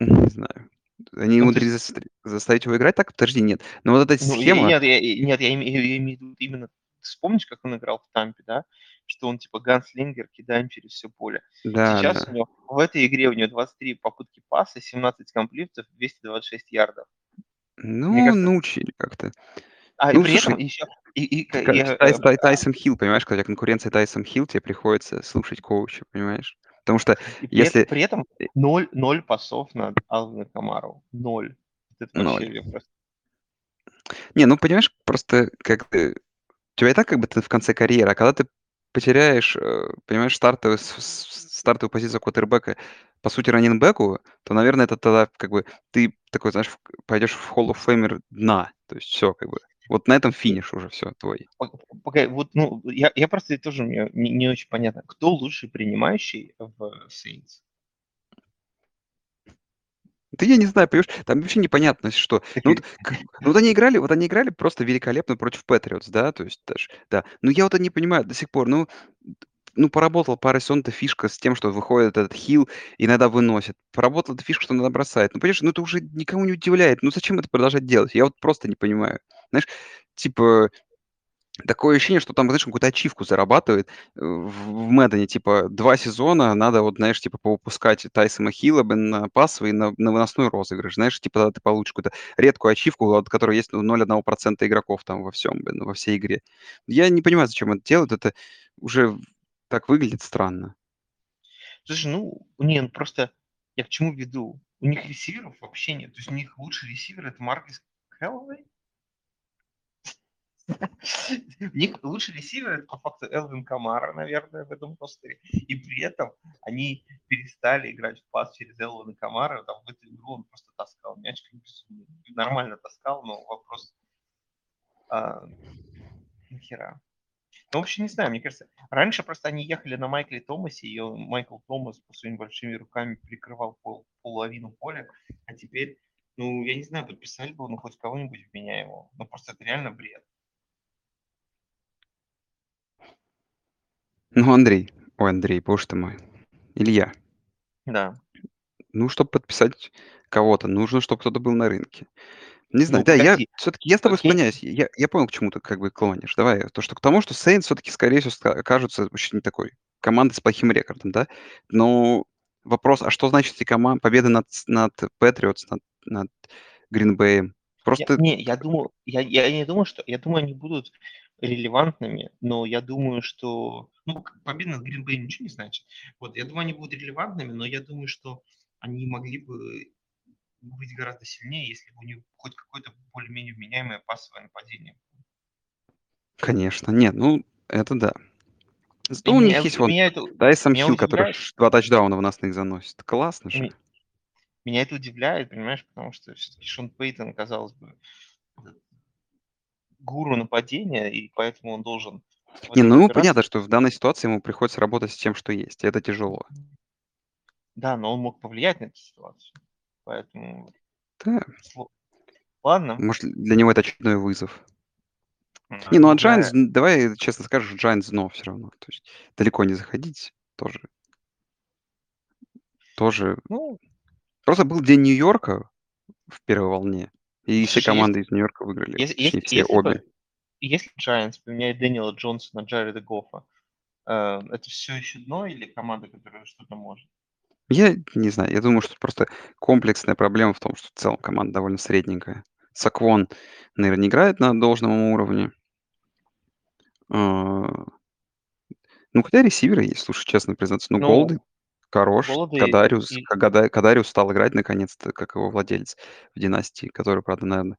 Не знаю. Они Ну, то умудрились есть, заставить его играть так? Подожди, нет. Но вот эта ну, схема, нет, я, и- нет, я имею, я имею в виду именно, ты вспомнишь, как он играл в Тампе, да? Что он типа ганслингер, кидаем через все поле. да, Сейчас да. у него, в этой игре у него 23 попытки паса, 17 комплектов, 226 ярдов. Мне Ну, кажется, научили как-то. А и Ну, при этом слушай, еще, и, и, ка- Ка- и, с э, Тай- э, Тайсон Хилл, понимаешь, когда конкуренция Тайсон Хилл, тебе приходится слушать коуча, понимаешь? Потому что и при, этом, если... при этом ноль, ноль пасов на Алвина Камару. Ноль. Это Ноль. я просто... Не, ну, понимаешь, просто как ты... У тебя и так как бы ты в конце карьеры, а когда ты потеряешь, э, понимаешь, стартовую, стартовую позицию квотербека, по сути, раннинбеку, то, наверное, это тогда как бы ты такой, знаешь, пойдешь в Hall of Famer дна. То есть все, как бы. Вот на этом финиш уже все твой. Погоди, вот, ну, я, я просто тоже мне не, не очень понятно, кто лучший принимающий в Saints? Да я не знаю, понимаешь, там вообще непонятно, что. Ну вот, ну вот они играли, вот они играли просто великолепно против Патриотс, да, то есть даже, да. Но я вот это не понимаю до сих пор. Ну, ну, поработала пара сезон эта фишка с тем, что выходит этот хил, иногда выносит. Поработала эта фишка, что иногда бросает. Ну, понимаешь, ну это уже никому не удивляет. Ну зачем это продолжать делать? Я вот просто не понимаю. Знаешь, типа, Такое ощущение, что там, знаешь, какую-то ачивку зарабатывает, э, в в. Типа 2 сезона надо вот, знаешь, типа повыпускать Тайсона Хилла, на пасовый, на на выносной розыгрыш. Знаешь, типа тогда ты получишь какую-то редкую ачивку, от которой есть ну, 0,1% игроков там во всем, блин, во всей игре. Я не понимаю, зачем это делают. Это уже так выглядит странно. Слушай, ну, не, ну просто я к чему веду? У них ресиверов вообще нет. То есть у них лучший ресивер это Маркус Хэллоуэй. <laughs> У них лучший ресивер по факту Элвин Камара, наверное, в этом ростере. И при этом они перестали играть в пас через Элвина Камара. Там в эту игру он просто таскал мяч. Нормально таскал, но вопрос а, нахера. Ну, в общем, не знаю, мне кажется, раньше просто они ехали на Майкле Томасе, и Майкл Томас своими большими руками прикрывал пол, половину поля, а теперь, ну, я не знаю, подписали бы, ну, хоть кого-нибудь вменяемого. Ну, просто это реально бред. Ну, Андрей, ой, Андрей, боже ты мой, Илья, Да. ну, чтобы подписать кого-то, нужно, чтобы кто-то был на рынке. Не знаю, Ну, да, я все-таки, я с тобой окей. склоняюсь. Я, я понял, к чему ты как бы клонишь. Давай, то, что к тому, что Сейнс все-таки, скорее всего, ска- окажутся очень такой командой с плохим рекордом, да? Но вопрос, а что значит эти команды, победы над, с- над Патриотс, над, над Гринбеем? Я, Просто, не, я думаю, я, я не думаю, что, я думаю, они будут релевантными, но я думаю, что, ну, победа над Green Bay ничего не значит. Вот, я думаю, они будут релевантными, но я думаю, что они могли бы быть гораздо сильнее, если бы у них хоть какое-то более-менее вменяемое пасовое нападение. конечно, нет, ну, это да. Зато у меня, них есть вон меня это, Тайсон меня Хилл, который удивляет, ш- два тачдауна в нас на них заносит. Классно же. ми- меня это удивляет, понимаешь, потому что все-таки Шон Пейтон, казалось бы, гуру нападения, и поэтому он должен Не, ну, разбираться. понятно, что в данной ситуации ему приходится работать с тем, что есть. и Это тяжело. Да, но он мог повлиять на эту ситуацию. Поэтому, Да, ладно. может, для него это очередной вызов. А, Не, ну а ну да. Giants, н- давай честно скажешь, Giants дно все равно. То есть далеко не заходить тоже. Тоже. Ну, Просто был день Нью-Йорка в первой волне, и все команды из Нью-Йорка выиграли. если, если, все если обе. если Giants поменяет Дэниела Джонса на Джареда Гоффа, э, это все еще дно или команда, которая что-то может? Я не знаю, я думаю, что просто комплексная проблема в том, что в целом команда довольно средненькая. Саквон, наверное, не играет на должном уровне. А, Ну, хотя ресиверы есть, слушай, честно признаться. Ну, Ну, Голды хорош. Голоды Кадариус, и... Кагада- Кадариус стал играть наконец-то, как его владелец в династии, который, правда, наверное,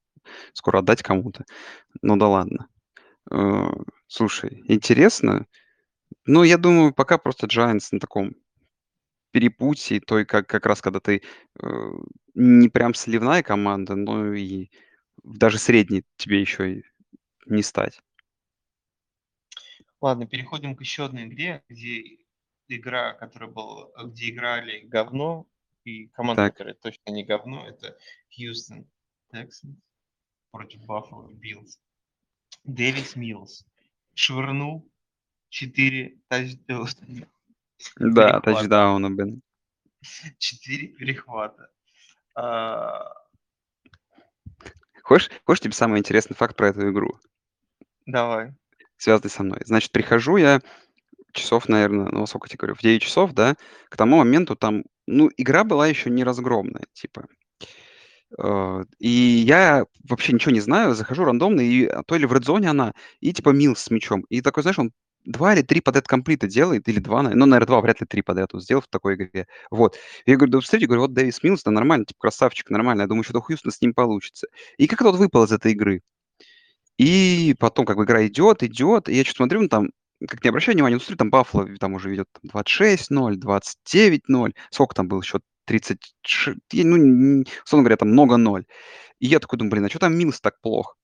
скоро отдать кому-то. Ну да ладно. Э, Слушай, интересно. Ну, я думаю, пока просто Giants на таком перепутье, той, как, как раз когда ты э, не прям сливная команда, но и даже средней тебе еще и не стать. Ладно, переходим к еще одной игре, где игра, которая была, где играли говно, и команда, Так, которая точно не говно, это Хьюстон Texans против Buffalo Bills. Дэвис Миллс швырнул 4 тачдауна. да, тачдауна, блин. 4 перехвата. А, Хочешь, хочешь тебе самый интересный факт про эту игру, давай. связанный со мной? Значит, прихожу я часов, наверное, ну, сколько я тебе говорю, в 9 часов, да, к тому моменту там, ну, игра была еще не разгромная, типа. Э, И я вообще ничего не знаю, захожу рандомно, и а, то ли в редзоне она, и типа Милс с мячом. И такой, знаешь, он два или три подряд комплита делает, или два, наверное, ну, наверное, два, вряд ли три подряд он сделал в такой игре. Вот. Я говорю, да посмотрите, говорю, вот Дэвис Милс, да нормально, типа красавчик, нормально. Я думаю, что у с ним получится. И как тот выпал из этой игры. И потом как бы игра идет, идет, и я что смотрю, ну, там, как не обращаю внимания, ну, смотрю, там Баффало там уже ведет там, 26-0, 29-0. Сколько там был счет? 36, ну, условно говоря, там много ноль. И я такой думаю, блин, а что там Милс так плохо?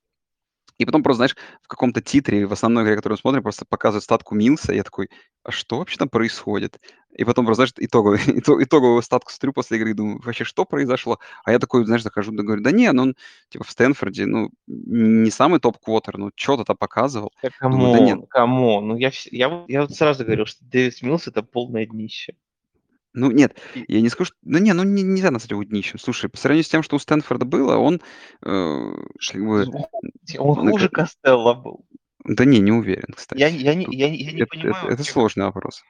И потом просто, знаешь, в каком-то титре в основной игре, которую мы смотрим, просто показывают статку Милса. И я такой: "А что вообще там происходит?" И потом просто, знаешь, итоговый <laughs> ито итоговую статку смотрю после игры и думаю: "Вообще, что произошло?" А я такой, знаешь, захожу, да говорю: "Да не, ну он типа в Стэнфорде, ну, не самый топ-квотер, ну чё-то там показывал". Да Думаю: "Да нет". камон, камон. Ну я я вот я вот сразу говорил, что Дэвис Милс- это полное днище. Ну нет, И я не скажу, что ну не, ну не нельзя назвать его днищем. Слушай, по сравнению с тем, что у Стэнфорда было, он, э, как бы, он ка хуже Костелло был. да не, не уверен, Я кстати. я не Тут я не я не это это понимаю это вообще, как сложный вопрос.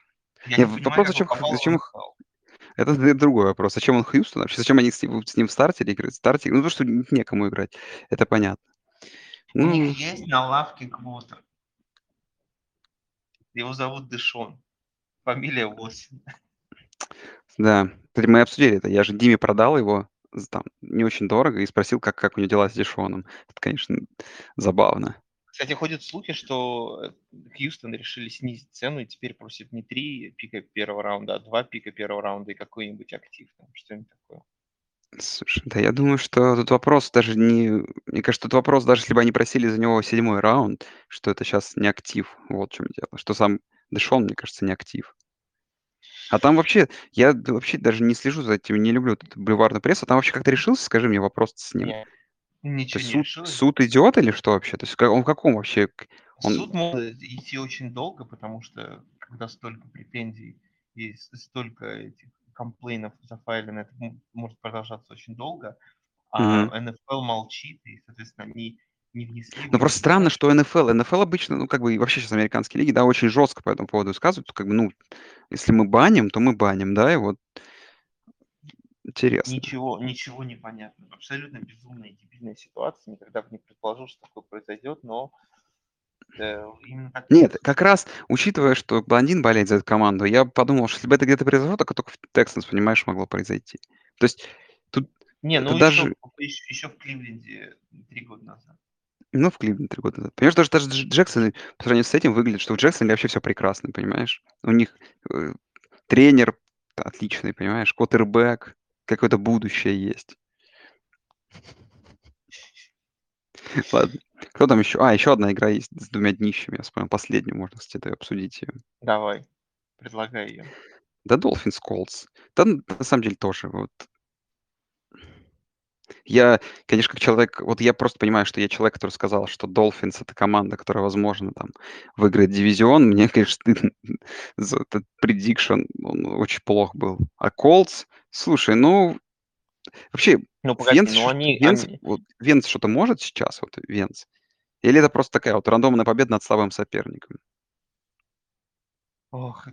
я Не, не в понимаю, вопрос, как он зачем х зачем их это д другой вопрос. Зачем он Хьюстон вообще? Зачем они с ним с ним в стартере играют? Старте ну, потому что н некому играть. Это понятно. У них Ну, есть на лавке квотер. Его зовут Дэшон. Фамилия Уотсон. Да. Кстати, мы обсудили это. Я же Диме продал его за там не очень дорого и спросил, как как у него дела с Дишоном. Это, конечно, забавно. Кстати, ходят слухи, что, э, Хьюстон решили снизить цену и теперь просит не 3 пика первого раунда, а 2 пика первого раунда и какой-нибудь актив там, что-нибудь такое. Слушай, да я думаю, что тут вопрос даже не мне кажется, тут вопрос, даже если бы они просили за него седьмой раунд, что это сейчас не актив. Вот в чём дело. Что сам Дэшон, мне кажется, не актив. А там вообще, я д вообще даже не слежу за этим, не люблю эту бульварную прессу. Там вообще как-то решился, скажи мне, вопрос с ним? Не, То ничего есть не суд решилось. суд идёт или что вообще? То есть он в каком вообще к он Суд может идти очень долго, потому что когда столько претензий и с столько этих комплейнов зафайлено, это м может продолжаться очень долго, Мгм. а НФЛ молчит, и, соответственно, они не внесли в Ну, просто странно, что НФЛ НФЛ обычно, ну, как бы и вообще щас американские лиги, да, очень жёстко по этому поводу высказываются. Как бы, ну, если мы баним, то мы баним, да, и вот интересно. Ничего ничего не понятно. Абсолютно безумная и дебильная ситуация. Никогда бы не предположил, что такое произойдет, но, э, так Нет, как раз учитывая, что блондин болеет за эту команду, я подумал, что если бы это где-то произошло, так тока в Texans, понимаешь, могло произойти. То есть тут Не, ну еще даже в ещ еще в Кливленде 3 года назад. Ну, в Кливленд 3 года назад. Понимаешь, даже даже Дж Джексоны по сравнению с этим выглядят, что в Джексонвилле вообще всё прекрасно, понимаешь? У них, э, тренер отличный, понимаешь, квотербэк, какое-то будущее есть. Ладно, кто там еще? А, еще одна игра есть с двумя днищами. Я вспомнил последнюю, можно, кстати, обсудить её. Давай, предлагай её. Да, Dolphins Colts. Да, на самом деле тоже вот Я, конечно, как человек, вот я просто понимаю, что я человек, который сказал, что Dolphins- это команда, которая, возможно, там выиграет дивизион. Мне, <laughs> конечно, стыдно за этот prediction, он очень плох был. А Colts, слушай, ну, вообще, Ну, погоди, Венц ну они Венц они вот Венц что-то может сейчас, вот Венц? Или это просто такая вот рандомная победа над слабым соперником? Ох,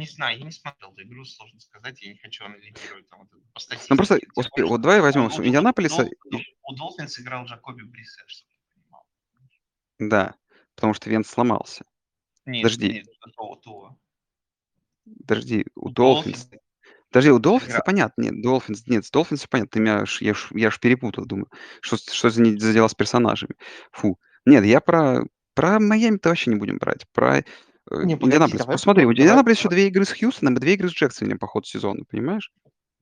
не знаю, я не смотрел эту игру, сложно сказать. Я не хочу анализировать там вот это Ну, просто успе вот давай у возьмем у у Индианаполиса и у Dolphins играл Джакоби Брисет, чтобы ты понимал. Да, потому что Венц сломался. Нет Подожди. нет, это Туа. Подожди, у У Dolphins подожди, у Dolphins игра понятно. Нет, Dolphins нет, с всё понятно. Ты меня я ж я ж перепутал, думаю, что что за за дела с персонажами. Фу. Нет, я про про Майами-то вообще не будем брать. Про, Не, погоди, Индианаполис. давай Просто смотри, про у давай Индианаполиса еще 2 игры с Хьюстоном и 2 игры с Джексонвиллем по ходу сезона, понимаешь?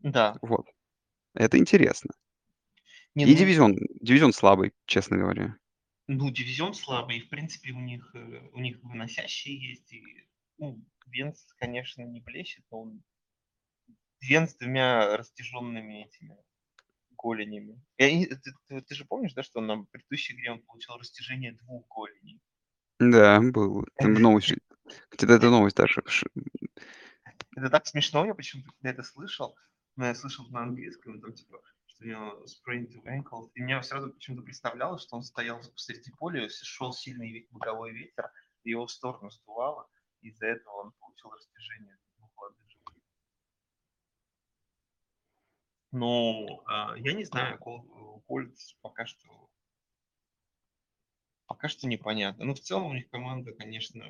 Да. Вот. Это интересно. Не, И ну дивизион дивизион слабый, честно говоря. ну, дивизион слабый, и, в принципе, у них, э, у них выносящие есть. И, ну, Венц, конечно, не блещет, но он Венц с 2 растяжёнными этими голенями. Не ты ты ты же помнишь, да, что на предыдущей игре он получил растяжение 2 голеней? Да, был. Там новость где-то эта новость даже Это так смешно, я почему-то, когда это слышал, но я слышал на английском, там, типа, что у него sprained two ankles, и мне сразу почему-то представлялось, что он стоял посреди поля, шел сильный боковой ветер, и его в сторону сдувало, из-за этого он получил растяжение 2 лодыжек. Ну, а, я не знаю, Кол Кольтс пока что пока что непонятно. Но в целом у них команда, конечно,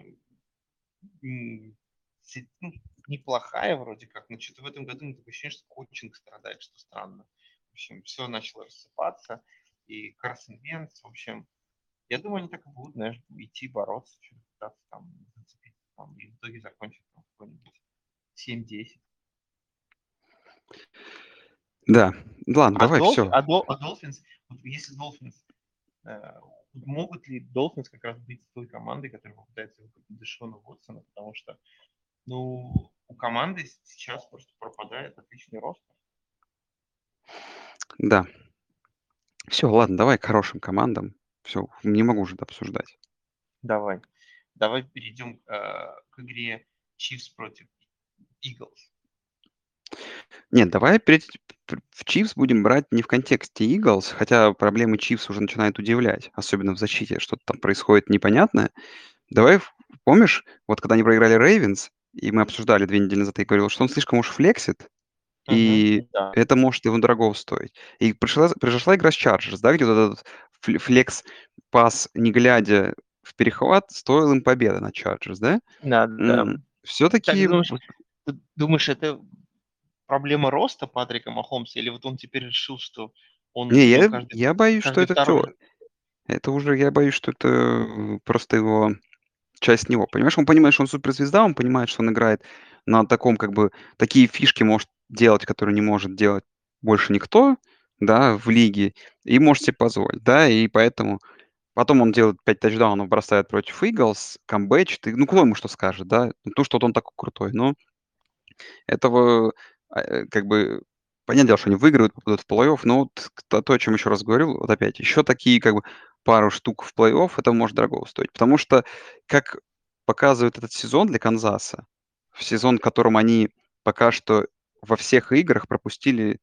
ну, неплохая вроде как, но чё-то в этом году такое ощущение, что коучинг страдает, что странно. В общем, всё начало рассыпаться, и Карсон Венц, в общем, я думаю, они так и будут, знаешь, идти бороться, пытаться там зацепиться там, и в итоге закончат там какой-нибудь 7-10. Да. Ладно, А давай, Долфи всё. а Дол а Долфинс, вот если Долфинс, э, могут ли Долфинс как раз быть той командой, которая попытается выкупить Дэшона Уотсона, потому что, ну, у команды сейчас просто пропадает отличный рост. Да. Все, ладно, давай к хорошим командам. Все, не могу уже обсуждать. Давай. Давай перейдем э, к игре Chiefs против Eagles. Нет, давай перед, в Chiefs будем брать не в контексте Eagles, хотя проблемы Chiefs уже начинают удивлять, особенно в защите, что-то там происходит непонятное. Давай, помнишь, вот когда они проиграли Ravens, и мы обсуждали две недели назад, ты говорил, что он слишком уж флексит, и да. это может его дорого стоить. И пришла, произошла игра с Chargers, да, где вот этот флекс пас, не глядя в перехват, стоил им победы на Chargers, да? Да, да. Все-таки... Думаешь, ты думаешь, это проблема роста Патрика Махомса, или вот он теперь решил, что он... Не, я, каждый, я боюсь, что это все... Это уже, я боюсь, что это просто его часть него. Понимаешь, он понимает, что он суперзвезда, он понимает, что он играет на таком, как бы, такие фишки может делать, которые не может делать больше никто, да, в лиге, и может себе позволить, да, и поэтому потом он делает 5 тачдаунов, бросает против Иглс, камбэчит, и, ну, кто ему что скажет, да, ну, то, что вот он такой крутой, но этого, а, э, как бы, понятное дело, что они выиграют, попадут в плей-офф, но вот то, то, о чем еще раз говорил, вот опять, еще такие, как бы, пару штук в плей-офф, это может дорого стоить. Потому что, как показывает этот сезон для Канзаса, в сезон, в котором они пока что во всех играх пропустили,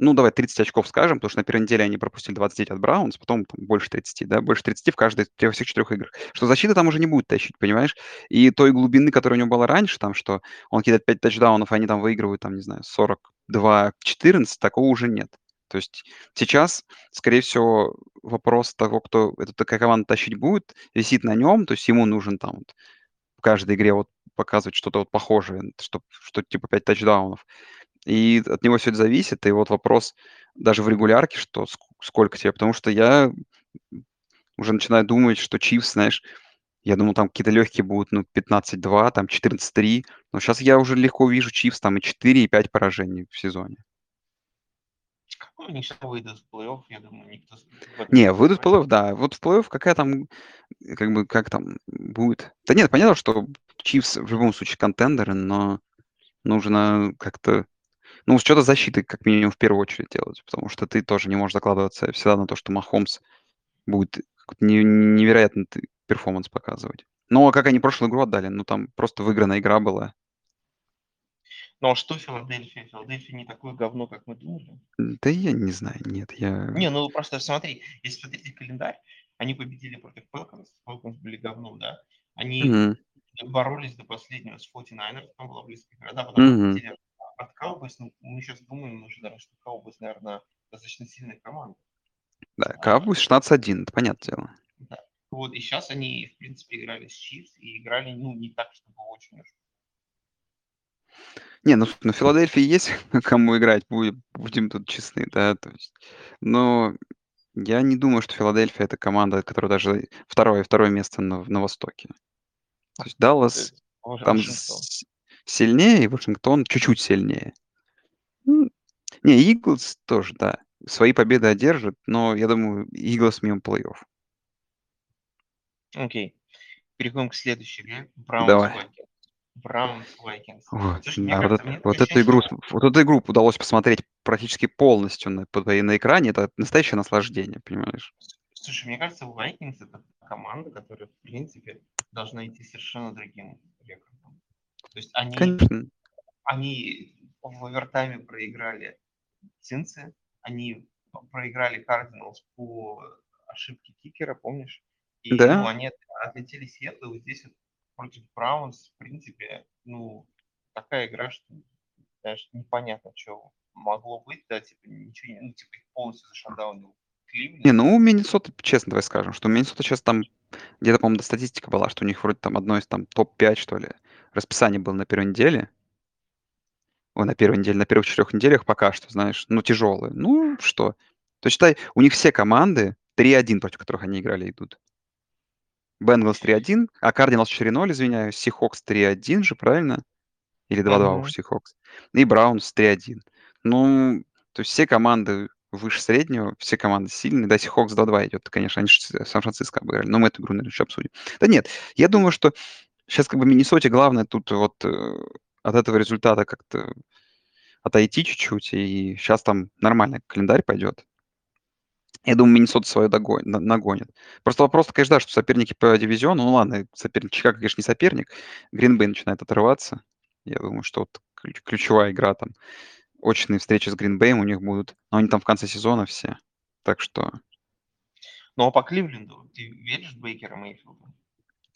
ну, давай 30 очков скажем, потому что на первой неделе они пропустили 29 от Браунс, потом там, больше 30, да, больше 30 в каждой, во всех четырех играх. Что защита там уже не будет тащить, понимаешь? И той глубины, которая у него была раньше, там, что он кидает 5 тачдаунов, а они там выигрывают, там, не знаю, 42-14, такого уже нет. То есть сейчас, скорее всего, вопрос того, кто эту такая команда тащить будет, висит на нем, то есть ему нужен там вот в каждой игре вот показывать что-то вот похожее, что, что типа 5 тачдаунов. И от него все это зависит. И вот вопрос даже в регулярке, что сколько тебе, потому что я уже начинаю думать, что Чивс, знаешь, я думал, там какие-то легкие будут, ну, 15-2, там 14-3. Но сейчас я уже легко вижу Чивс там и 4, и 5 поражений в сезоне. Ну, они сейчас выйдут в плей-офф, я думаю, никто... Не, выйдут в плей-офф, да. Вот в плей-офф какая там, как бы, как там будет? Да нет, понятно, что Чивс в любом случае контендеры, но нужно как-то, ну, с учета защиты, как минимум, в первую очередь делать, потому что ты тоже не можешь закладываться всегда на то, что Махомс будет невероятный перформанс показывать. Но как они прошлую игру отдали, ну, там просто выигранная игра была. Ну а что Филадельфия? Филадельфия не такое говно, как мы думали. Да я не знаю, нет, я... Не, ну просто смотри, если смотреть календарь, они победили против Falcons, Falcons были говном, да? Они mm-hmm. боролись до последнего с 49ers, там была близкая игра, да, потом mm-hmm. победили от Cowboys, ну, мы сейчас думаем уже, даже, что Cowboys, наверное, достаточно сильная команда. Да, Cowboys 16-1, это понятное дело. Да. Вот, и сейчас они, в принципе, играли с Chiefs и играли, ну, не так, чтобы очень уж не, ну, на Филадельфии есть <laughs> кому играть, будем, будем тут честны, да, то есть, но я не думаю, что Филадельфия это команда, которая даже второе, второе место на, на Востоке. То есть Даллас там с- сильнее, и Вашингтон чуть-чуть сильнее. Ну, не, Иглс тоже, да, свои победы одержит, но я думаю, Иглс мимо плей-офф. Окей. Переходим к следующей игре. Браунс Давай. Браунс Vikings. Вот, Слушай, да, вот, кажется, вот эту игру, вот эту игру удалось посмотреть практически полностью на, на экране. Это настоящее наслаждение, понимаешь? Слушай, мне кажется, Vikings это команда, которая, в принципе, должна идти совершенно другим. То есть они, Конечно. они в овертайме проиграли Цинцы, они проиграли Кардиналс по ошибке кикера, помнишь? И Да. ну, они от- отлетели Сиэтл, и вот здесь вот против Браунс, в принципе, ну, такая игра, что даже непонятно, что могло быть, да, типа, ничего не, ну, типа, их полностью зашандаунил Кливленд. Не, ну у Миннесоты, честно давай скажем, что у Миннесоты сейчас там, где-то, по-моему, да, статистика была, что у них вроде там одно из там топ-5, что ли, расписание было на первой неделе. Ой, на первой неделе, на первых четырех неделях пока что, знаешь, ну, тяжелые. Ну, что? То считай, у них все команды 3-1, против которых они играли, идут. Бенгалс 3-1, а Кардиналс 4-0, извиняюсь, Сихокс 3-1 же, правильно? Или 2-2 Мгм. уж Сихокс. И Браунс 3-1. Ну, то есть все команды выше среднего, все команды сильные. Да, если Хокс 2-2 идет, конечно, они Сан-Франциско обыграли. Но мы эту игру, наверное, еще обсудим. Да нет, я думаю, что сейчас как бы Миннесоте главное тут вот э, от этого результата как-то отойти чуть-чуть, и сейчас там нормально календарь пойдет. Я думаю, Миннесота свое догонит, нагонит. Просто вопрос, конечно, да, что соперники по дивизиону, ну ладно, соперник Чикаго, конечно, не соперник, Гринбей начинает отрываться. Я думаю, что вот ключевая игра там, очные встречи с Гринбеем у них будут, но они там в конце сезона все. Так что... Ну а по Кливленду ты веришь в Бейкера Мейфилда?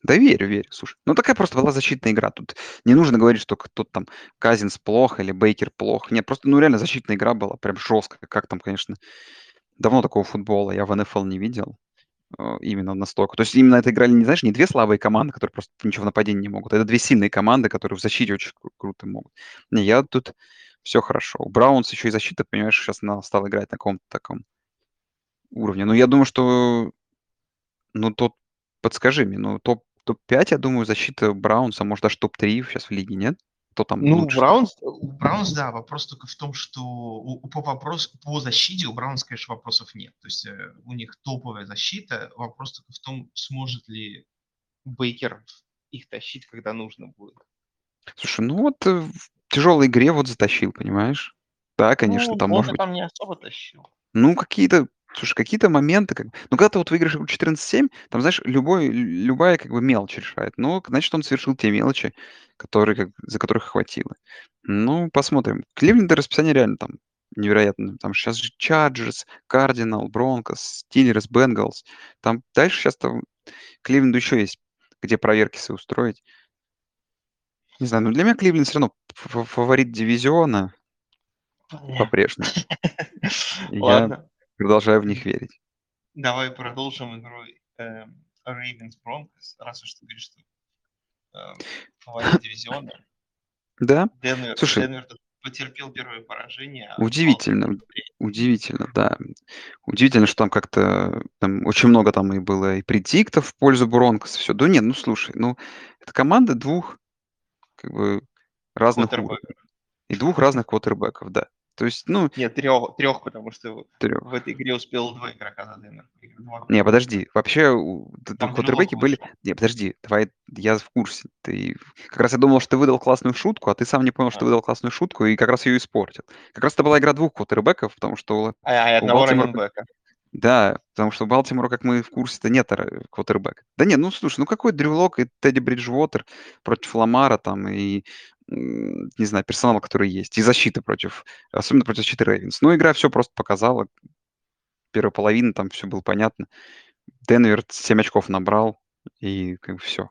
Да верю, верю, слушай. Ну такая просто была защитная игра. Тут не нужно говорить, что кто-то там Казинс плохо или Бейкер плохо. Нет, просто, ну реально защитная игра была прям жесткая. Как там, конечно, давно такого футбола я в НФЛ не видел. Э, именно настолько. То есть именно это играли, не знаешь, не две слабые команды, которые просто ничего в нападении не могут. Это две сильные команды, которые в защите очень кру- круто могут. Не, я тут все хорошо. У Браунс еще и защита, понимаешь, сейчас она стала играть на каком-то таком уровне. Но я думаю, что, ну, топ, подскажи мне, ну, топ, топ-5, я думаю, защита Браунса, может, даже топ-3 сейчас в лиге, нет? Кто там ну, лучше? Браунс, у Браунс, да, вопрос только в том, что у, по, вопрос, по защите у Браунс, конечно, вопросов нет. То есть э, у них топовая защита. Вопрос только в том, сможет ли Бейкер их тащить, когда нужно будет. Слушай, ну вот э, тяжелой игре вот затащил, понимаешь? Да, конечно, ну, там может быть... там не особо тащил. Ну, какие-то Слушай, какие-то моменты, как ну, когда ты вот выиграешь игру 14-7, там, знаешь, любой, любая как бы мелочь решает. Ну, значит, он совершил те мелочи, которые, как, за которых хватило. Ну, посмотрим. Кливленда расписание реально там невероятно. Там сейчас же Чарджерс, Кардинал, Бронкос, Стиллерс, Бенгалс. Там дальше сейчас там Кливленду еще есть где проверки свои устроить. Не знаю, но для меня Кливленд все равно фаворит дивизиона по-прежнему. <laughs> Ладно. Продолжаю в них верить. Давай продолжим игру э, Ravens Broncos, раз уж ты говоришь, что э, дивизиона. <laughs> Да. Денвер, Слушай, Денвер потерпел первое поражение. А удивительно, удивительно, да. Удивительно, что там как-то там очень много там и было и предиктов в пользу Бронкос, все. Да нет, ну слушай, ну это команда двух как бы разных. И двух разных квотербеков, да. То есть, ну... Нет, трех, трех потому что трех. в этой игре успел два игрока за Денвер. Не, подожди, вообще квотербеки были... Не, подожди, давай, я в курсе. Ты... Как раз я думал, что ты выдал классную шутку, а ты сам не понял, что ты выдал классную шутку, и как раз ее испортил. Как раз это была игра двух квотербеков, потому что... А, а одного Балтимора... раненбека. Да, потому что у Балтимора, как мы в курсе-то, нет квотербека. Да нет, ну слушай, ну какой Дрю Лок и Тедди Бриджвотер против Ламара там и не знаю, персонала, который есть, и защиты против, особенно против защиты Рейвенс. Ну, игра все просто показала. Первая половина, там все было понятно. Денвер 7 очков набрал, и как бы все.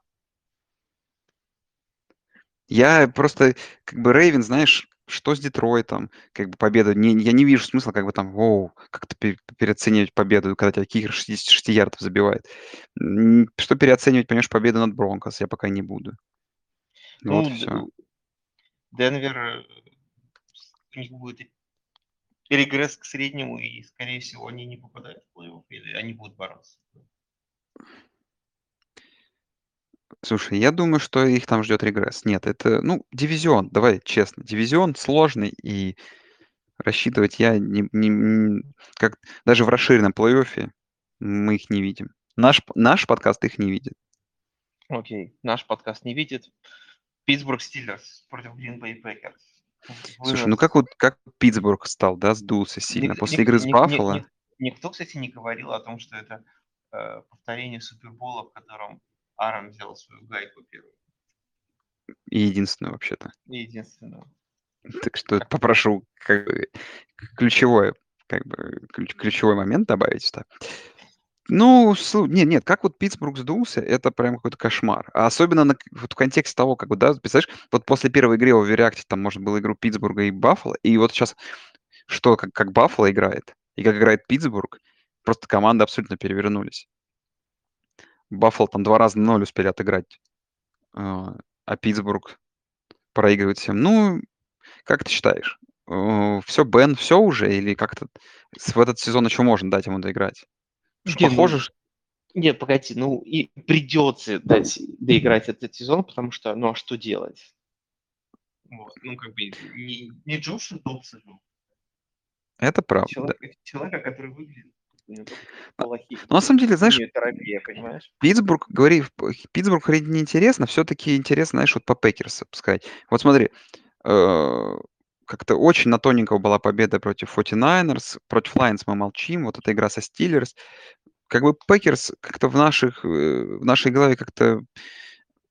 Я просто, как бы, Рейвен, знаешь, что с Детройтом, как бы победа, не, я не вижу смысла как бы там, воу, как-то переоценивать победу, когда тебя кикер 66 ярдов забивает. Что переоценивать, понимаешь, победу над Бронкос, я пока не буду. Ну, вот все. Денвер, э, у них будет регресс к среднему, и, скорее всего, они не попадают в плей-офф, или они будут бороться. Слушай, я думаю, что их там ждет регресс. Нет, это, ну, дивизион, давай честно. Дивизион сложный, и рассчитывать я не, не, не как даже в расширенном плей-оффе мы их не видим. Наш, наш подкаст их не видит. Окей, наш подкаст не видит. Питтсбург Стиллерс против Green Bay Packers. Слушай, ну как вот как Питтсбург стал, да, сдулся сильно после игры с Баффало? Никто, кстати, не говорил о том, что это э, повторение Супербола, в котором Аарон взял свою гайку первую. И единственную вообще-то. И единственную. Так что попрошу как бы ключевое, как бы ключевой момент добавить сюда. Ну, нет нет, как вот Питтсбург сдулся, это прям какой-то кошмар. А особенно на вот в контексте того, как бы, да, представляешь, вот после первой игры в Оверреакте там можно было игру Питтсбурга и Баффало, и вот сейчас что, как как Баффало играет и как играет Питтсбург, просто команды абсолютно перевернулись. Баффало там два раза на ноль успели отыграть, а, а Питтсбург проигрывает всем. Ну, как ты считаешь, э, все Бен, все уже или как-то в этот сезон еще можно дать ему доиграть? Похоже, ну, нет, погоди, ну и придется дать доиграть этот сезон, потому что, ну а что делать? Вот, ну как бы не, не Джоша Добса Это правда, да. Человека, человека, который выглядит у него только А, плохие ну, на самом деле, знаешь, терапия, понимаешь? Питтсбург, говори, Питтсбург вроде неинтересно, всё-таки интересно, знаешь, вот по Пекерс сказать. Вот смотри, э, как-то очень на тоненького была победа против 49ers, против Lions мы молчим, вот эта игра со Steelers. Как бы Пекерс как-то в наших, э, в нашей голове как-то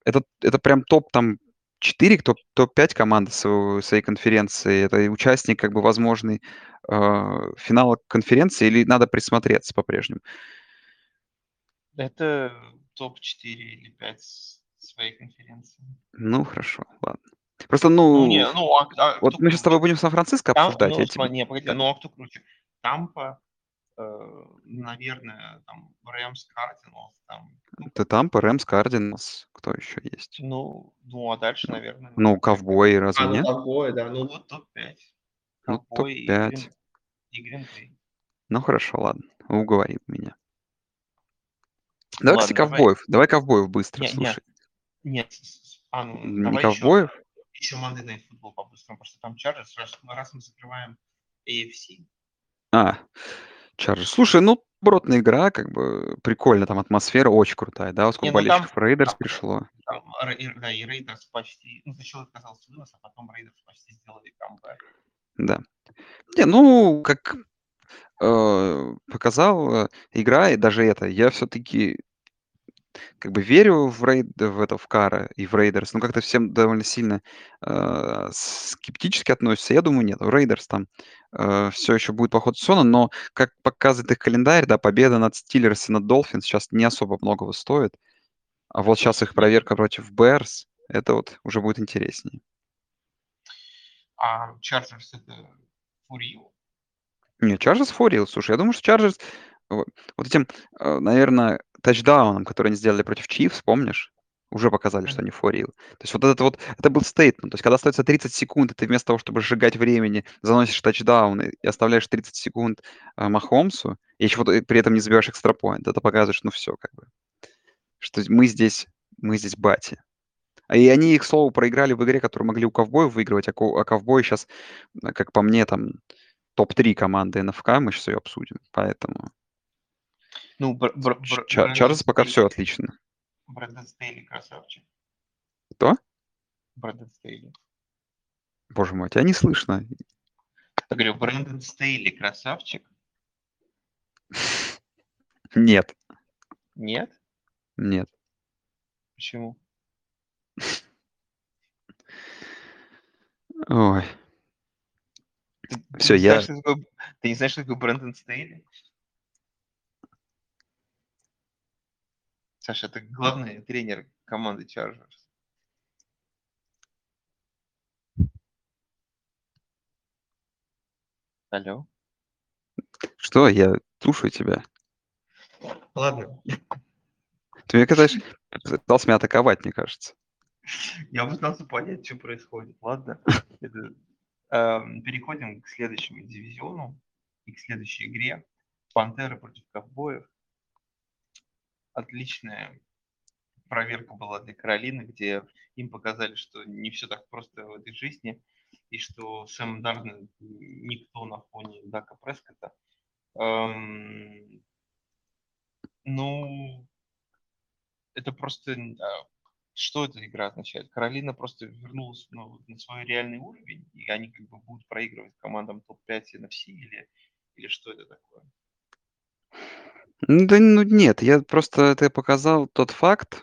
это это прям топ там 4, топ топ-5 команды своего своей конференции. Это участник как бы возможный, а, финала конференции или надо присмотреться по-прежнему? Это топ-4 или 5 с своей конференции. Ну, хорошо, ладно. Просто, Ну не, ну, ну а а вот мы сейчас с тобой будем Сан-Франциско Там, обсуждать, ну я сма тебе не, погоди, да. ну а кто круче? Тампа, э, наверное, там Рэмс, Кардиналс, там, ну Это Тампа, Рэмс, Кардиналс. Кто еще есть? Ну ну, а дальше, Ну наверное, ну, топ-5. ковбои разве А, ну нет? ковбои, да, ну вот топ-5. Ну, Ковбои и топ-5. Green Bay. Ну, хорошо, ладно, уговорил меня. Давай, кстати, Ладно, давай. ковбоев. Давай ковбоев быстро, Не не слушай. нет, с а, ну, Не давай еще ковбоев? еще Monday Night Football по-быстрому, потому что там Chargers, раз раз мы закрываем AFC. А, Чарджерс. Слушай, ну, добротная игра, как бы прикольно, там атмосфера очень крутая, да? Вот Не, сколько ну там Рейдерс там пришло. там да, и Рейдерс почти, ну, сначала отказался Уиллс, а потом Рейдерс почти сделали камбэк. Да. Не, ну, как, э, показала игра, и даже это, я всё-таки как бы верю в рейд в это, в Карра и в Рейдерс, но как-то всем довольно сильно, э, скептически относятся. Я думаю, нет, у Рейдерс там, э, всё еще будет по ходу сезона, но, как показывает их календарь, да, победа над Стиллерс и над Долфинс щас не особо многого стоит. А вот щас их проверка против Берс, это вот уже будет интереснее. А Chargers это for real? Не, Чарджерс real. Слушай, я думаю, что Чарджерс вот этим, э, наверно, тачдауном, который они сделали против Чифс, помнишь? Уже показали, что они real. То есть вот этот вот, это был statement. То есть когда остается 30 секунд, и ты вместо того, чтобы сжигать времени, заносишь тачдаун и оставляешь 30 секунд, а, Махомсу, и еще вот и при этом не забиваешь extra point, это показывает, что ну всё как бы, что мы здесь мы здесь бати. А и они, к слову, проиграли в игре, которую могли у ковбоев выигрывать, а ко а ковбои щас, как по мне, там топ-3 команды НФК, мы щас её обсудим, поэтому Ну, Бр Бр Бр Ча Чарджерс пока Стейль отлично. Брэндон Стейль красавчик. Кто? Брэндон Стейль. Боже мой, тя не слышно. Я говорю, Брэндон Стейль красавчик. <laughs> Нет. Нет? Нет. Почему? <laughs> Ой. Ты ты Всё, не знаешь, я что такое ты не знаешь, что такое Брэндон Стейль? Саша, это главный тренер команды Chargers. Алло. Что? Я слушаю тебя. Ладно. Ты мне пытаешь пытался меня атаковать, мне кажется. Я пытался понять, чё происходит. Ладно, <laughs> ам, переходим к следующему дивизиону и к следующей игре. Пантеры против Ковбоев. Отличная проверка была для Каролины, где им показали, что не всё так просто в этой жизни, и что Сэм Дарнольд никто на фоне Дака Прескотта. Ам. Ну это просто, а, что эта игра означает? Каролина просто вернулась, ну, на свой реальный уровень, и они как бы будут проигрывать командам топ-5 NFC или или что это такое? Ну да, ну нет, я просто это показал тот факт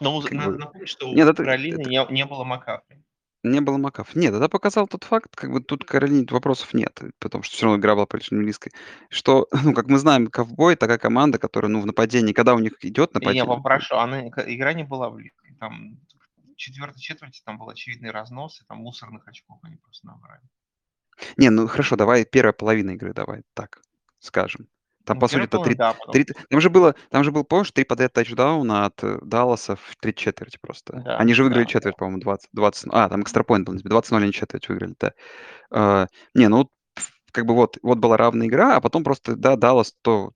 Ну, з как надо бы напомнить, что Нет, у это Каролины это не не было Макафри. Не было Макафри. Нет, это показал тот факт, как бы тут Каролине вопросов нет, потому что всё равно игра была прилично близкой. Что, <laughs> ну, как мы знаем, Ковбои такая команда, которая, ну, в нападении, когда у них идет Я нападение, то попрошу, она к игра не была близкой. Там в 4 четверти там был очевидный разнос, и там мусорных очков они просто набрали. Не, ну хорошо, давай первая половина игры, давай так скажем. Там, Ну, по сути, это 3 да, потом 3 там же было там же был, помнишь, 3 подряд тачдауна от Далласа в 3 четверти просто. Да, Они же выиграли да, четверть, да. по-моему, 20 20 а, там экстрапоинт был, 20:0 они четверть выиграли, да. А, не, ну, как бы вот вот была равная игра, а потом просто, да, Даллас, то,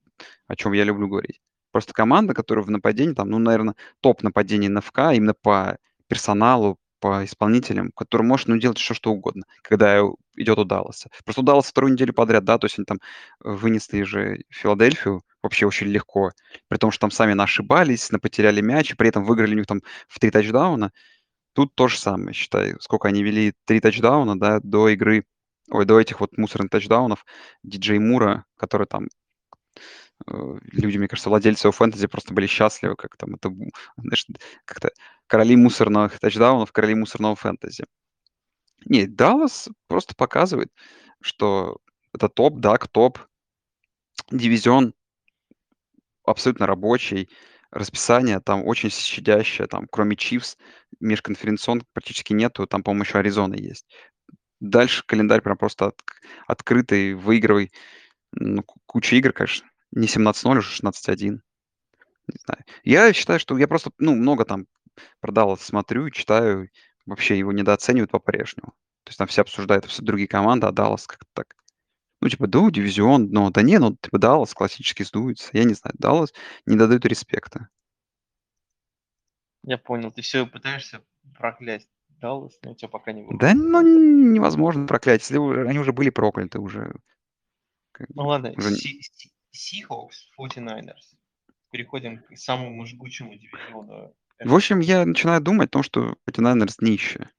о чём я люблю говорить. Просто команда, которая в нападении, там, ну, наверно, топ нападений НФК именно по персоналу, по исполнителям, который может, ну, делать всё что угодно, когда идет у. Просто у Далласа 2 неделю подряд, да, то есть они там вынесли же Филадельфию вообще очень легко, при том, что там сами наошибались, напотеряли мяч, и при этом выиграли у них там в 3 тачдауна. Тут то же самое, считай, сколько они вели 3 тачдауна, да, до игры, ой, до этих вот мусорных тачдаунов Диджей Мура, который там э, люди, мне кажется, владельцы фэнтези просто были счастливы, как там это, знаешь, как-то короли мусорных тачдаунов, короли мусорного фэнтези. Не, Даллас просто показывает, что это топ, да, топ. Дивизион абсолютно рабочий, расписание там очень щадящее, там кроме Чивс межконференционных практически нету, там, по-моему, еще Аризона есть. Дальше календарь прям просто от открытый, выигрывай, ну, куча игр, конечно, не 17:0, уже 16:1. Не знаю. Я считаю, что я просто, ну, много там про Даллас смотрю, читаю, вообще его недооценивают по-прежнему. То есть там все обсуждают все другие команды, а Даллас как-то так, ну, типа, да, дивизион, но да не, ну, типа, Даллас классически сдуется. Я не знаю, Даллас не дадут респекта. Я понял, ты все пытаешься проклясть Даллас, но у тебя пока не Да, выходит. ну, невозможно проклять, если они уже были прокляты уже. Ну ладно, уже Си Seahawks, 49ers. Переходим к самому жгучему дивизиону В общем, я начинаю думать о том, что 49ers днище.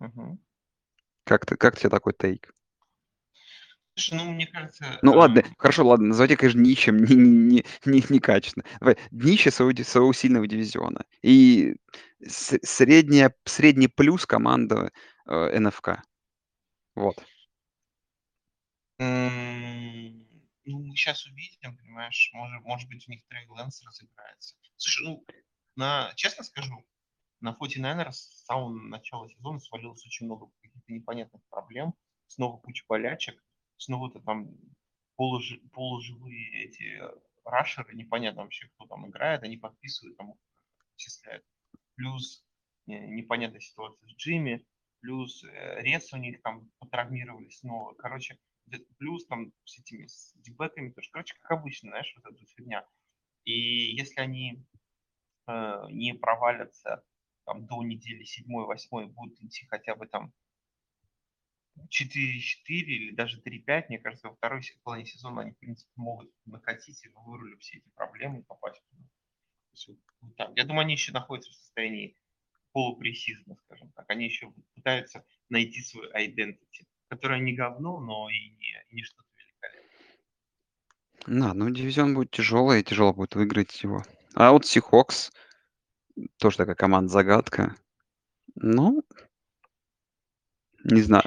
Мгм. Как ты как тебе такой тейк? Слушай, ну, мне кажется, Ну ладно, эм, хорошо, ладно, назовите, конечно, нищим, не не не некачественно. Давай, днище своего своего сильного дивизиона и средняя средний плюс команда, э, НФК. Вот. м, ну, мы щас увидим, понимаешь, может может быть, у них Трей Лэнс разыграется. Слушай, ну, на честно скажу, на 49ers с самого начала сезона свалилось очень много каких-то непонятных проблем, снова куча болячек, снова-то там полужи полуживые эти рашеры, непонятно вообще, кто там играет, они подписывают, там отчисляют. Плюс, э, непонятная ситуация с Джимми, плюс, э, Рец у них там потравмировались снова. Короче, плюс там с этими, с дебеками тоже. Короче, как обычно, знаешь, вот эта фигня. И если они, э, не провалятся там до недели 7-8, будут идти хотя бы там 4-4 или даже 3-5, мне кажется, во второй половине сезона они, в принципе, могут накатить и вырулить все эти проблемы и попасть вот. Я думаю, они еще находятся в состоянии полупресизона, скажем так. Они еще пытаются найти свой identity, которая не говно, но и не и не что-то великолепное. Да, ну дивизион будет тяжелый, и тяжело будет выиграть его. А вот Seahawks тоже такая команда-загадка. Ну не знаю.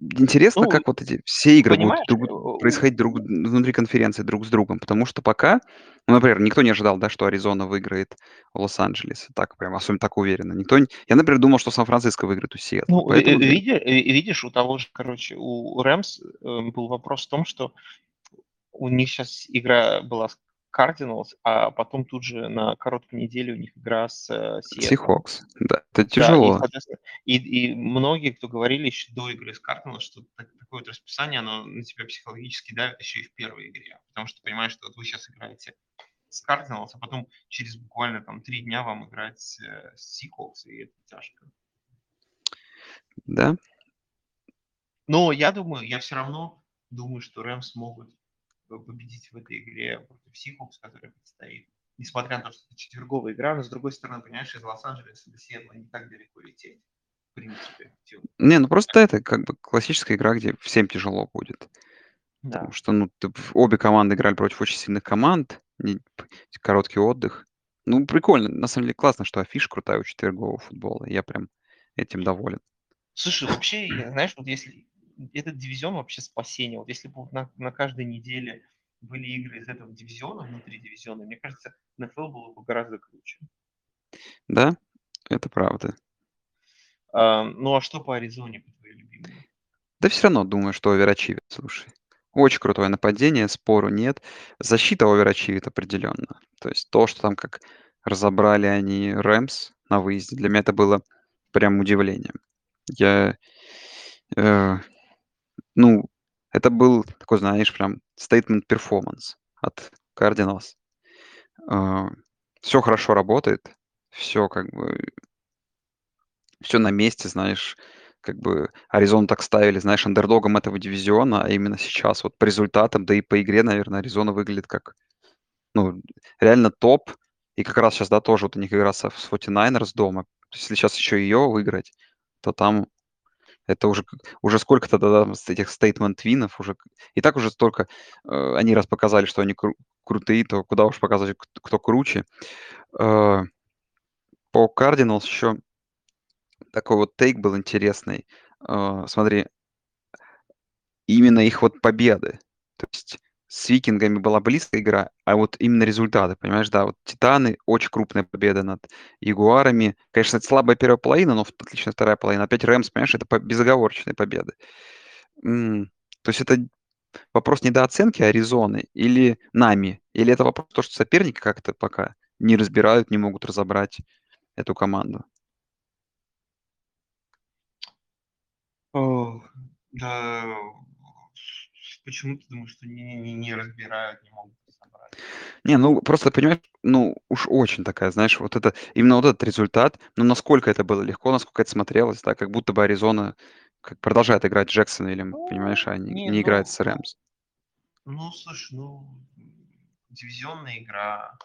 Интересно, Ну, как вот эти все игры будут друг э, происходить друг внутри конференции друг с другом, потому что пока, ну, например, никто не ожидал, да, что Аризона выиграет Лос-Анджелес. Так прям, особенно так уверенно. Никто не я, например, думал, что Сан-Франциско выиграет у Сиэтла, Ну, поэтому для види ви видишь, у того же, короче, у Рэмс, э, был вопрос в том, что у них сейчас игра была с Cardinals, а потом тут же на короткой неделе у них игра с, э, Сиэтлом. Seahawks, да, это Да, и, тяжело. и и многие, кто говорили еще до игры с Cardinals, что так такое вот расписание, оно на тебя психологически давит еще и в первой игре. Потому что понимаешь, что вот вы сейчас играете с Cardinals, а потом через буквально там 3 дня вам играть, э, с Seahawks, и это тяжко. Да? Но я думаю, я все равно думаю, что Рэмс могут, э, победить в этой игре против Seahawks, которая предстоит. Несмотря на то, что это четверговая игра, но с другой стороны, понимаешь, из Лос-Анджелеса до Сиэтла не так далеко лететь, в принципе. Не, ну просто это как бы классическая игра, где всем тяжело будет. Потому Да. что, ну, ты обе команды играли против очень сильных команд, не короткий отдых. Ну, прикольно, на самом деле классно, что афиша крутая у четвергового футбола. Я прям этим доволен. Слушай, вообще, я знаешь, вот если этот дивизион вообще спасение. Вот если бы на на каждой неделе были игры из этого дивизиона, внутри дивизиона, мне кажется, НФЛ было бы гораздо круче. Да, это правда. А, ну, а что по Аризоне, по твоей любимой? Да все равно думаю, что оверачивит, слушай. Очень крутое нападение, спору нет. Защита оверачивит определенно. То есть то, что там как разобрали они Рэмс на выезде, для меня это было прям удивлением. Я, э, ну, это был такой, знаешь, прям statement performance от Cardinals. Все хорошо работает, все как бы Всё на месте, знаешь, как бы Аризону так ставили, знаешь, андердогом этого дивизиона, а именно сейчас вот по результатам, да и по игре, наверно, Аризона выглядит как, ну, реально топ. И как раз щас, да, тоже вот у них игра с 49ers дома. Если щас еще ее выиграть, то там это уже уже сколько-то да да с этих стейтмент-винов уже И так уже столько, э, они раз показали, что они кру крутые, то куда уж показывать, кт кто круче. Э, по Cardinals еще такой вот тейк был интересный. Э, смотри именно их вот победы. То есть с Викингами была близкая игра, а вот именно результаты, понимаешь, да, вот Титаны- очень крупная победа над Ягуарами. Конечно, это слабая первая половина, но отличная вторая половина. Опять Рэмс, понимаешь, это безоговорочные победы. То есть это вопрос недооценки Аризоны или нами? Или это вопрос то, что соперники как-то пока не разбирают, не могут разобрать эту команду? Ох, да, почему ты думаешь, что не не не разбирают, не могут разобрать? Не, ну просто понимаешь, ну уж очень такая, знаешь, вот это именно вот этот результат, ну насколько это было легко, насколько это смотрелось, да, как будто бы Аризона как продолжает играть с Джексонвиллем, понимаешь, Ну, а не не, не играет ну с Рэмс. ну, слушай, ну, дивизионная игра,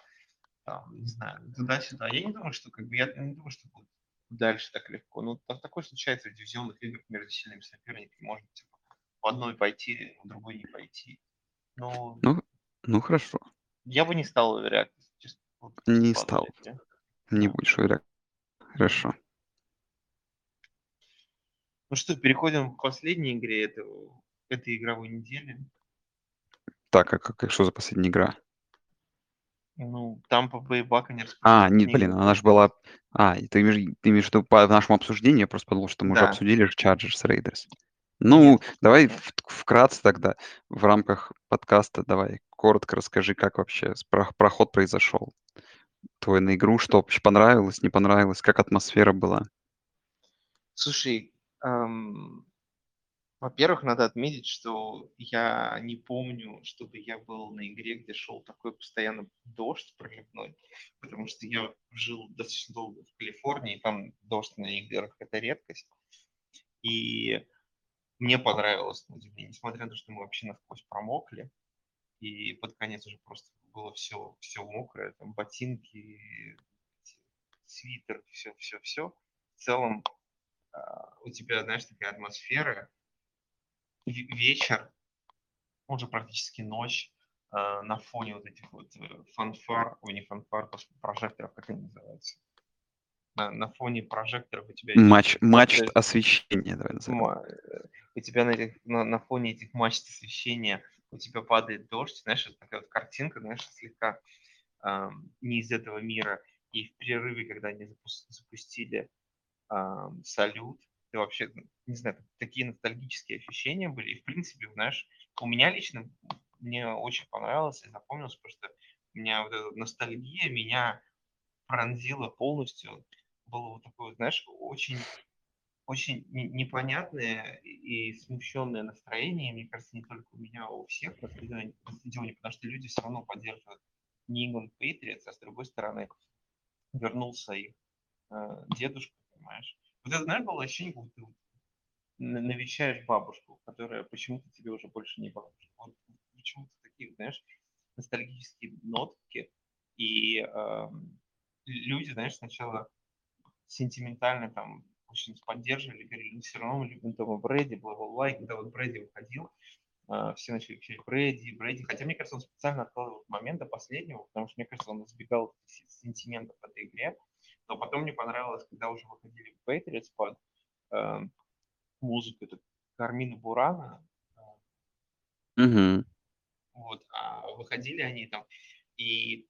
там, не знаю, туда-сюда. Я не думаю, что как бы, я не думаю, что будет дальше так легко. Ну, та такое случается в дивизионных играх между сильными соперниками. Может, типа, в одной пойти, в другой не пойти. Ну Ну ну хорошо. я бы не стал честно, вот Не по стал. игре. Не Да. будешь уверять. Хорошо. Ну что, переходим к последней игре этого этой игровой недели. Так, а как что за последняя игра? Ну, Tampa Bay Buccaneers А, против нет, блин, она Нью-Ингланд ж была. А, и ты имеешь ты имеешь в виду по нашему обсуждению? Я просто подумал, что мы уже Да. обсудили Chargers Raiders. Ну, давай в вкратце тогда в рамках подкаста давай коротко расскажи, как вообще с про проход произошел твой на игру, что вообще понравилось, не понравилось, как атмосфера была? Слушай, ам, во-первых, надо отметить, что я не помню, чтобы я был на игре, где шел такой постоянно дождь проливной, потому что я жил достаточно долго в Калифорнии, там дождь на играх- это редкость. И мне понравилось, на удивление, несмотря на то, что мы вообще насквозь промокли, и под конец уже просто было всё всё мокрое, там ботинки, свитер, всё. В целом, а, у тебя, знаешь, такая атмосфера. Ве вечер, уже практически ночь, а, на фоне вот этих вот, э, фанфар, ой, не фанфар, прожекторов, как они называются? На на фоне прожекторов у тебя мачт дождь. освещения, давай назовем. Э, у тебя на этих на на фоне этих мачт освещения у тебя падает дождь. Знаешь, это такая вот картинка, знаешь, слегка, ам, не из этого мира. И в перерыве, когда они запус запустили, ам, салют, ты вообще, ну, не знаю, такие ностальгические ощущения были. И в принципе, знаешь, у меня лично, мне очень понравилось и запомнилось, потому что у меня вот эта вот ностальгия меня пронзила полностью. Было вот такое вот, знаешь, очень очень не непонятное и смущенное настроение. Мне кажется, не только у меня, а у всех на стадионе потому что люди всё равно поддерживают New England Patriots, а с другой стороны вернулся их, э, дедушка, понимаешь. Вот это, знаешь, было ощущение, как ты навещаешь бабушку, которая почему-то тебе уже больше не бабушка. Вот почему-то такие, знаешь, ностальгические нотки. И, ам, люди, знаешь, сначала сентиментально там очень поддерживали, говорили: "Мы всё равно любим Тома Брэди, бла-бла-бла". И когда вот Брэди выходил, а, все начали кричать: "Брэди, Брэди". Хотя, мне кажется, он специально откладывал этот момент до последнего, потому что, мне кажется, он избегал се сентиментов в этой игре. Но потом мне понравилось, когда уже выходили Патриотс под, ам, музыку эту Кармина Бурана. Мгм. Вот, а выходили они там, и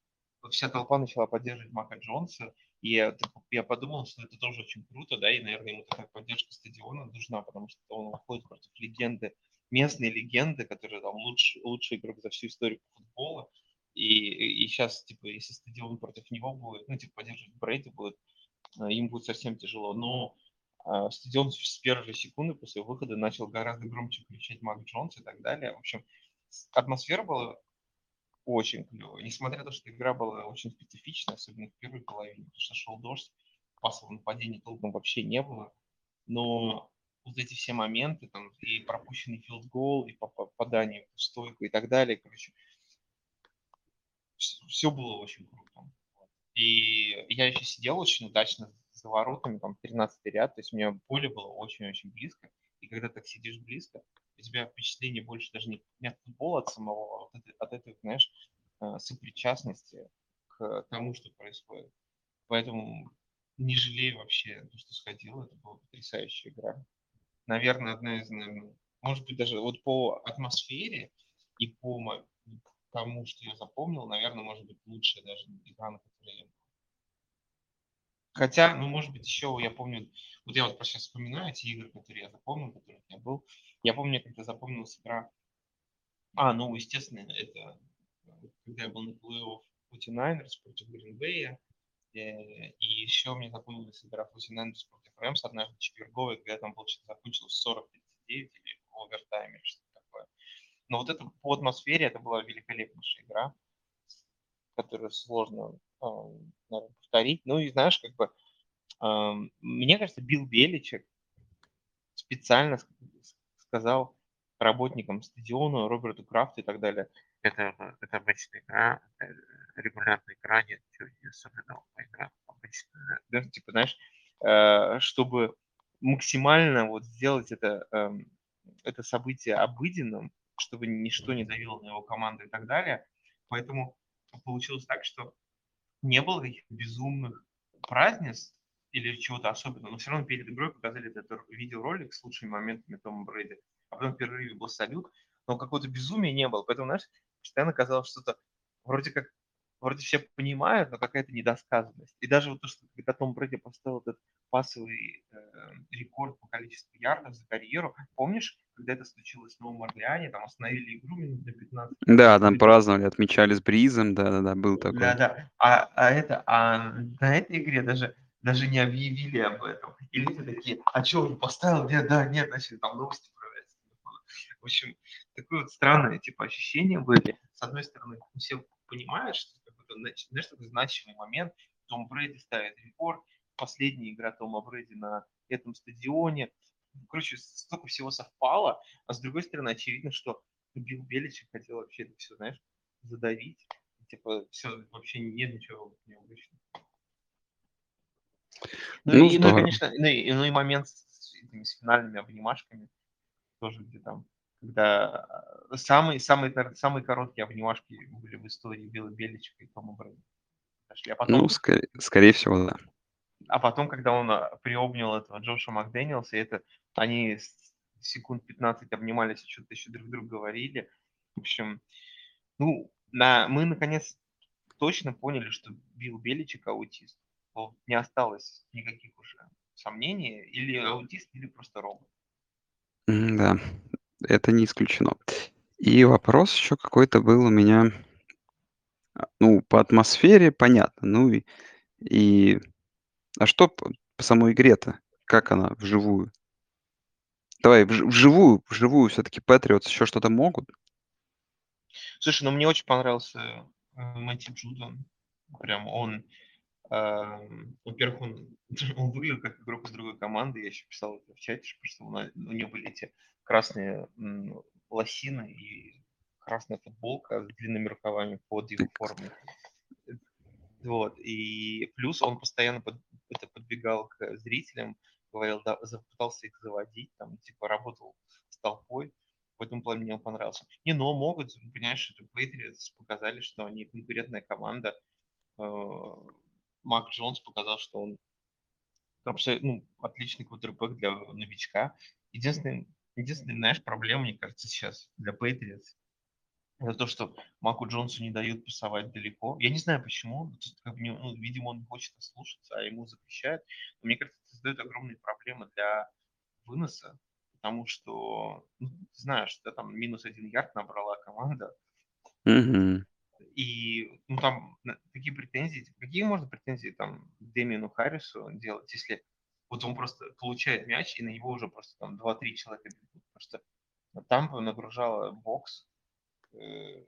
вся толпа начала поддерживать Мака Джонса. И я подумал, что это тоже очень круто, да, и, наверное, ему такая поддержка стадиона нужна, потому что он выходит против легенды, местной легенды, которая там лучший лучший игрок за всю историю футбола. И и щас, типа, если стадион против него будет, ну, типа, поддерживать Брэди будет, а, им будет совсем тяжело. Но, а, стадион с первой же секунды после выхода начал гораздо громче кричать Мак Джонс и так далее. В общем, атмосфера была очень клевая. Несмотря на то, что игра была очень специфичная, особенно в первой половине, потому что шел дождь. пасового нападения толком вообще не было. Но вот эти все моменты, там, и пропущенный филд-гол, и попадание в стойку и так далее, короче, все было очень круто. И я еще сидел очень удачно за воротами, там, 13 ряд, то есть у меня поле было очень-очень близко. И когда так сидишь близко, у тебя впечатление больше даже не, не от футбола от самого, а вот от, от этой, знаешь, э, сопричастности к тому, что происходит. Поэтому не жалею вообще то, что сходил. Это была потрясающая игра. Наверное, одна из, наверное, может быть, даже вот по атмосфере и по тому, что я запомнил, наверное, может быть, лучшая даже игра, на которой я был. Хотя, ну, может быть, еще я помню, вот я вот сейчас вспоминаю эти игры, которые я запомнил, которые у меня был. Я помню, когда запомнилась игра... А, ну, естественно, это когда я был на плей-офф 49ers против Гринбея. Э, и еще мне запомнилась игра 49ers против Рэмс однажды четверговой, когда там получилось закончилось 40-39 или овертайм или что-то такое. Но вот это по атмосфере это была великолепнейшая игра, которую сложно наверное, повторить. Ну и знаешь, как бы, мне кажется, Билл Беличек специально сказал работникам стадиона, Роберту Крафту и так далее, это, это обычная игра, это регулярная игра, нет ничего не особенного, игра обычная. Да, типа, знаешь, э, чтобы максимально вот сделать это, эм, это событие обыденным, чтобы ничто не давило на его команду и так далее. Поэтому получилось так, что не было каких-то безумных празднеств или чего-то особенного, но все равно перед игрой показали этот видеоролик с лучшими моментами Тома Брэди, а потом в перерыве был салют, но какого-то безумия не было. Поэтому, знаешь, постоянно казалось что-то вроде как вроде все понимают, но какая-то недосказанность. И даже вот то, что когда Том Брэди поставил этот пасовый э, рекорд по количеству ярдов за карьеру, помнишь, когда это случилось в Новом Орлеане, там остановили игру минут на 15. Да, там праздновали, отмечали с Бризом, да-да-да, был такой. Да-да, а, а это, а на этой игре даже даже не объявили об этом. И люди такие, а что, он поставил? Нет, да, нет, значит, там новости проявляются. В общем, такое вот странное, типа, ощущения были. С одной стороны, все понимают, что это, знаешь, такой значимый момент. Том Брэди ставит рекорд, последняя игра Тома Брэди на этом стадионе. Короче, столько всего совпало, а с другой стороны, очевидно, что Билл Беличек хотел вообще это все, знаешь, задавить. Типа, все, вообще нет ничего необычного. Ну, ну, и, ну, и, конечно, ну и, ну и момент с, этими, с финальными обнимашками, тоже где там когда самые, самые, самые короткие обнимашки были в истории Билла Беличика и Тома Брэда. А потом, ну, скорее, скорее всего, да. А потом, когда он а, приобнял этого Джоша Макдэниелса, это они секунд 15 обнимались и что-то еще друг другу говорили. В общем, ну, на, мы наконец точно поняли, что Билл Беличик аутист. Вот не осталось никаких уже сомнений. Или аутист, или просто робот. Да, это не исключено. И вопрос еще какой-то был у меня, а, ну, по атмосфере понятно, ну и, и а что по, по самой игре-то? Как она вживую? Давай, вж- вживую, вживую все-таки Патриотс еще что-то могут? Слушай, ну мне очень понравился э, Мэтти Джудон. Прям он, во-первых, он, <laughs> он выглядел как игрок из другой команды. Я еще писал в чате, что у, него были эти красные лосины и красная футболка с длинными рукавами под его формой. Вот. И плюс он постоянно под, это подбегал к зрителям, говорил, да, пытался их заводить, там, типа, работал с толпой. В этом плане мне он понравился. Не, но могут, понимаешь, это Patriots показали, что они конкурентная команда. Мак Джонс показал, что он абсолютно ну, отличный квотербек для новичка. Единственный Единственная, знаешь, проблема, мне кажется, сейчас для Patriots, это то, что Маку Джонсу не дают пасовать далеко. Я не знаю почему, ну, видимо, он хочет слушаться, а ему запрещают. Но мне кажется, это создает огромные проблемы для выноса, потому что, ну, знаешь, да, там минус один ярд набрала команда, Мгм. И ну, там такие претензии, какие можно претензии там Дэмину Харрису делать, если вот он просто получает мяч, и на него уже просто там 2-3 человека бегут. Потому что Тампа нагружала бокс э,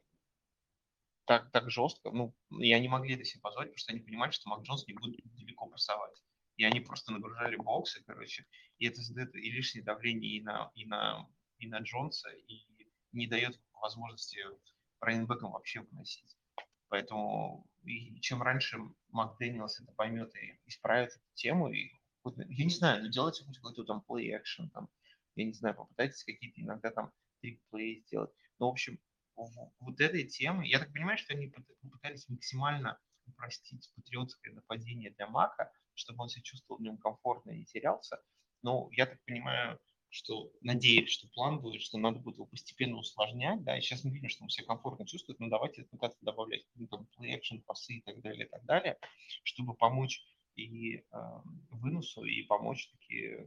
так, так жестко. Ну, и они могли это себе позволить, потому что они понимали, что Мак Джонс не будет далеко пасовать. и они просто нагружали боксы, короче, и это задает и лишнее давление и на, и на, и на Джонса, и не дает возможности раненбекам вообще выносить. Поэтому и чем раньше Макдэниелс это поймет и исправит эту тему, и, я не знаю, ну делайте хоть какой-то там play action, там, я не знаю, попытайтесь какие-то иногда там трик плей сделать. Ну, в общем, вот этой темы, я так понимаю, что они попытались максимально упростить патриотское нападение для Мака, чтобы он себя чувствовал в нем комфортно и не терялся. Но я так понимаю, что надеюсь, что план будет, что надо будет его постепенно усложнять, да, и сейчас мы видим, что он себя комфортно чувствует, но давайте пытаться добавлять ну, там, play action, пасы и так далее, и так далее, чтобы помочь и э, выносу, и помочь таки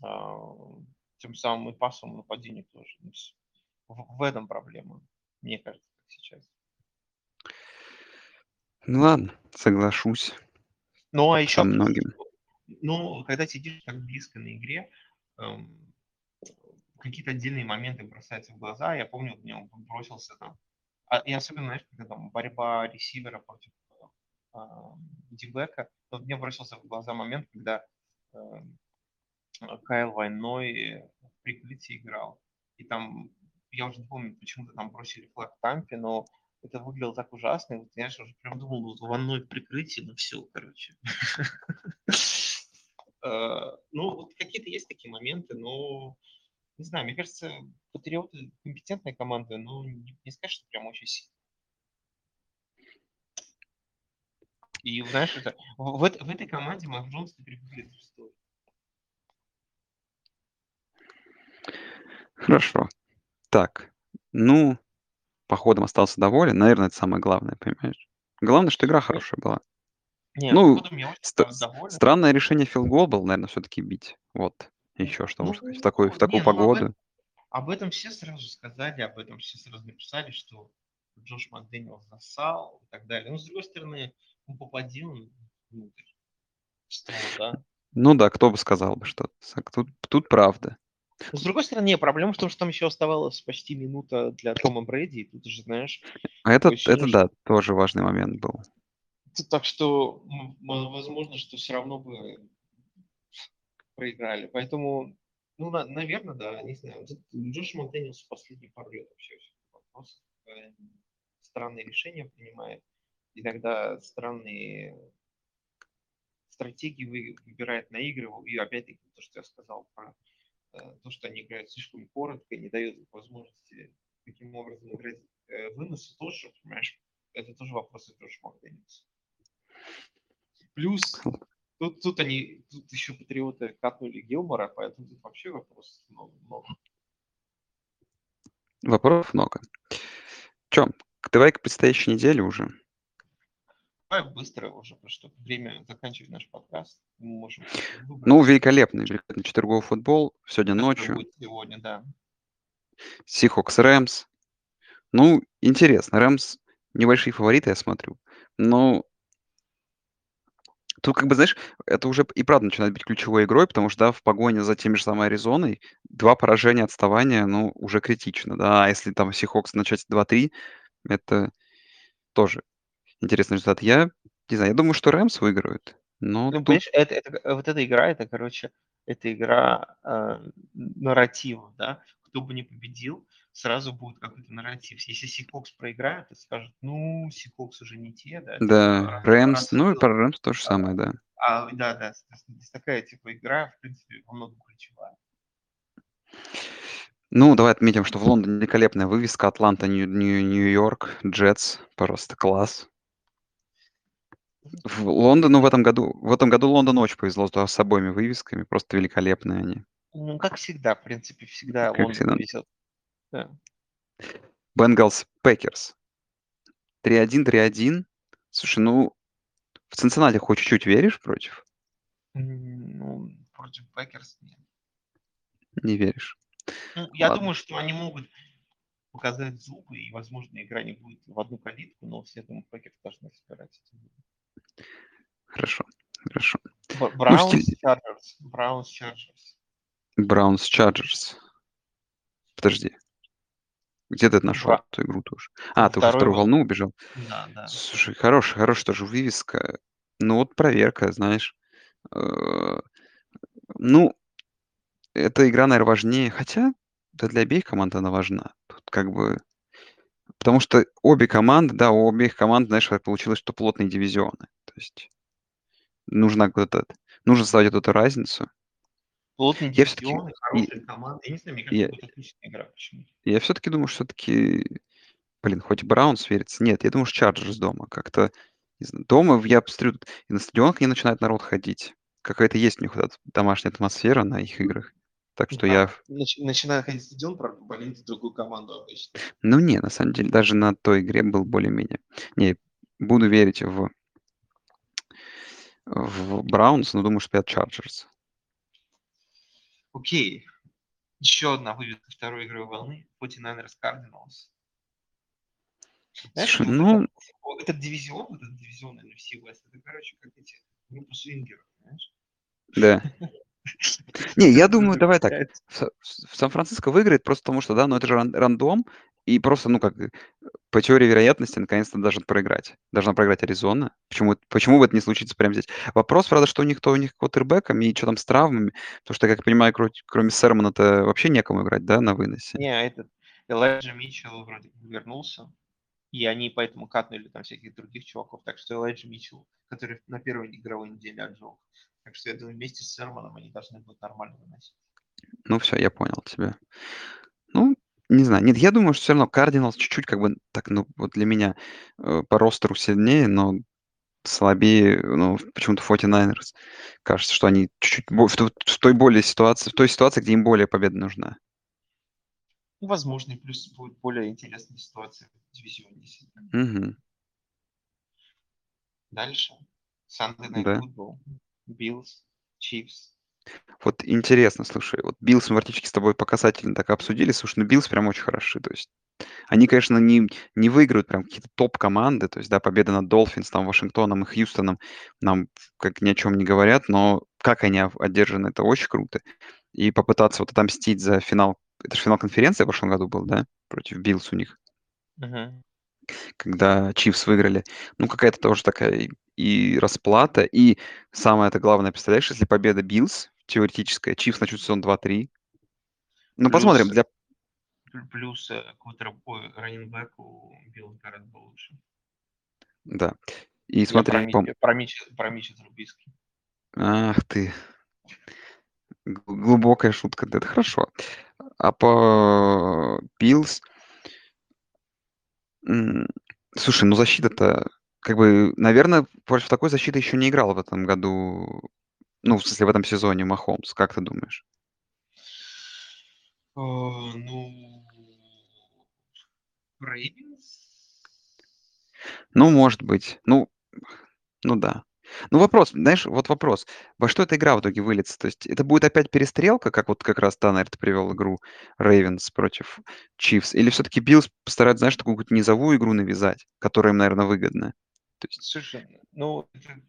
э, тем самым и пасовому нападению тоже. Ну, в, в этом проблема, мне кажется, сейчас. Ну ладно, соглашусь. Ну, а еще... Со многим. Ну, когда сидишь так близко на игре, какие-то отдельные моменты бросаются в глаза. Я помню, мне он бросился там. А, и особенно, знаешь, когда там борьба ресивера против э, дибека, вот мне бросился в глаза момент, когда э, Кайл Войной в прикрытии играл. И там, я уже не помню, почему-то там бросили флаг Тампе, но это выглядело так ужасно. И вот, знаешь, уже прям думал, вот ванной в прикрытии, ну все, короче. <laughs> Э, ну, вот какие-то есть такие моменты, но не знаю, мне кажется, Патриоты компетентная команда, но не, не сказать, что прям очень сильно. И знаешь, это, в, в, в этой команде Мак Джонс теперь выглядит шестой. Хорошо. Так, ну, походом остался доволен. Наверное, это самое главное, понимаешь? Главное, что игра хорошая была. Не, Ну, походом я очень ст- доволен. странное решение филгол был, наверное, все-таки бить. Вот, еще что можно сказать. В такую, в Ну, такую не, ну об, погоду. этом, об этом все сразу сказали, об этом все сразу написали, что Джош Макдэниел засал и так далее. Но с другой стороны, он попадил внутрь. Что, да? Ну да, кто бы сказал бы. Сак- Тут, тут правда. Но с другой стороны, проблема в том, что там еще оставалась почти минута для Тома Брэди, и тут уже, знаешь, А это, это что... да, тоже важный момент был. Так что, возможно, что все равно бы проиграли. Поэтому, ну, на- наверное, да, не знаю. Джош Макдэниелс в последние пару лет вообще вопрос. э, Странные решения принимает. Иногда странные стратегии вы- выбирает, наигрывал. И опять-таки то, что я сказал про э, то, что они играют слишком коротко, не дают возможности таким образом играть э, выносы тоже, понимаешь, это тоже вопросы Джоша Макдэниелса. Плюс Тут, тут они, тут еще патриоты катнули Гилмора, поэтому тут вообще вопрос много. много. Вопросов много. Че, давай к предстоящей неделе уже. Давай быстро уже, потому что время заканчивать наш подкаст. Мы можем Ну, великолепный, великолепный четверговый футбол. Сегодня который ночью. будет сегодня, да. Сихокс Рэмс. Ну, интересно. Рэмс небольшие фавориты, я смотрю. Но тут, как бы, знаешь, это уже и правда начинает быть ключевой игрой, потому что, да, в погоне за теми же самой Аризоной два поражения отставания, ну, уже критично, да. А если там Сихокс начать 2-3, это тоже интересный результат. Я не знаю, я думаю, что Рэмс выиграют. Но Ну, тут, понимаешь, это, это, вот эта игра, это, короче, это игра э, нарративов, да. Кто бы ни победил, сразу будет какой-то нарратив. Если Сихокс проиграет, то скажут, ну, Сихокс уже не те, да, да, Рэмс, ну и про Рэмс то же самое, да. а, да, да, здесь такая, типа, игра, в принципе, во многом ключевая. Ну, давай отметим, что в Лондоне великолепная вывеска Атланта, Нью- Нью- Нью-Йорк, Джетс, просто класс. В Лондону в этом году, в этом году Лондон очень повезло с обоими вывесками, просто великолепные они. Ну, как всегда, в принципе, всегда Как Лондон всегда. везет. Да. Бенгалс, Пекерс. 3-1, 3-1. Слушай, ну, в Цинциннати хоть чуть-чуть веришь против? Ну, против Пекерс нет. Не веришь. Ну, я Ладно. думаю, что они могут показать зубы, и, возможно, игра не будет в одну калитку, но все, думаю, Пекерс должны собирать. Хорошо, хорошо. Б- Браунс, Чарджерс. Браунс, Чарджерс. Браунс, Чарджерс. Подожди. Где ты нашел Бра- эту игру тоже? А, ты уже Второй вторую вол- волну убежал? Да, да. Слушай, хорошая, хорошая тоже вывеска. Ну вот проверка, знаешь. Э, ну, эта игра, наверно, важнее, хотя, да для обеих команд она важна. Тут как бы потому что обе команды, да, у обеих команд, знаешь, получилось, что плотные дивизионы. То есть нужно вот этот нужно создать вот эту разницу. Плотные Я всё-таки дивизионы, и хорошие команды. Я не знаю, мне кажется, я будет отличная игра почему-то. я всё-таки думаю, что всё-таки, блин, хоть Браунс верится. Нет, я думаю, что Чарджерс дома. Как-то, не знаю, дома в я посмотрю, и на стадионах не начинает народ ходить. Какая-то есть у них вот эта домашняя атмосфера на их играх. Так что Да, я в нач начинаю ходить на стадион, правда, болеть за другую команду обычно. Ну не, на самом деле, даже на той игре был более-менее. Не, буду верить в в Браунс, но думаю, что победят Чарджерс. Окей. Еще одна вывеска второй игровой волны. 49ers Cardinals. Знаешь, ну это этот дивизион, этот дивизион NFC West, это, короче, как эти группа свингеров, знаешь? Да. <laughs> <laughs> Не, я думаю, давай так. Сан-Франциско выиграет просто потому, что, да, ну это же ран рандом, и просто, ну как, по теории вероятности наконец-то должен проиграть. Должна проиграть Аризона. Почему почему бы это не случится прямо здесь? Вопрос, правда, что у них кто у них квотербеками и чё там с травмами. Потому что, как я понимаю, кроть кроме Сермона-то вообще некому играть, да, на выносе? Не, а этот Элайджа Митчелл вроде вернулся, и они поэтому катнули там всяких других чуваков. Так что Элайджа Митчелл, который на первой игровой неделе отжёг. Так что я думаю, вместе с Сермоном они должны будут нормально выносить. Ну всё, я понял тебя. Ну, не знаю. Нет, я думаю, что всё равно Cardinals чуть-чуть как бы так, ну, вот для меня, э, по ростеру сильнее, но слабее, ну, почему-то 49ers. Кажется, что они чуть-чуть в в той более ситуации в той ситуации, где им более победа нужна. Ну, возможно, и плюс будет более интересная ситуация в дивизионе. Мгм. Дальше. Sunday Night Да. Football. Bills, Chiefs. Вот интересно, слушай, вот Биллс мы практически с тобой по касательной так обсудили. Слушай, ну Биллс прям очень хороши. То есть они, конечно, не не выиграют прям какие-то топ-команды. То есть, да, победа над Долфинс, там, Вашингтоном и Хьюстоном нам как ни о чём не говорят, но как они одержаны, это очень круто. И попытаться вот отомстить за финал это же финал конференции в прошлом году был, да, против Биллс у них? Мгм. Когда Чифс выиграли. Ну, какая-то тоже такая и расплата. И самое-то главное, представляешь, если победа Биллс теоретическая, Чифс начнут сезон 2-3. Ну, посмотрим. Плюс Для плю плюс, э, running back у Биллс гораздо получше. Да. И смотри, про пом про Митча про Митча Трубиски. Ах ты. Глубокая шутка. Да, это хорошо. А по Биллс м, слушай, ну защита-то, как бы, наверно, против такой защиты еще не играл в этом году, ну, в смысле, в этом сезоне Махомс. Как ты думаешь? А, ну Рейвенс? Ну, может быть. Ну ну да. Ну, вопрос, знаешь, вот вопрос: во что эта игра в итоге выльется? То есть это будет опять перестрелка, как вот как раз Таннер ты привёл игру Рейвенс против Чифс, или всё-таки Биллс постараются, знаешь, такую какую-то низовую игру навязать, которая им, наверно, выгодна? То есть Слушай, ну, это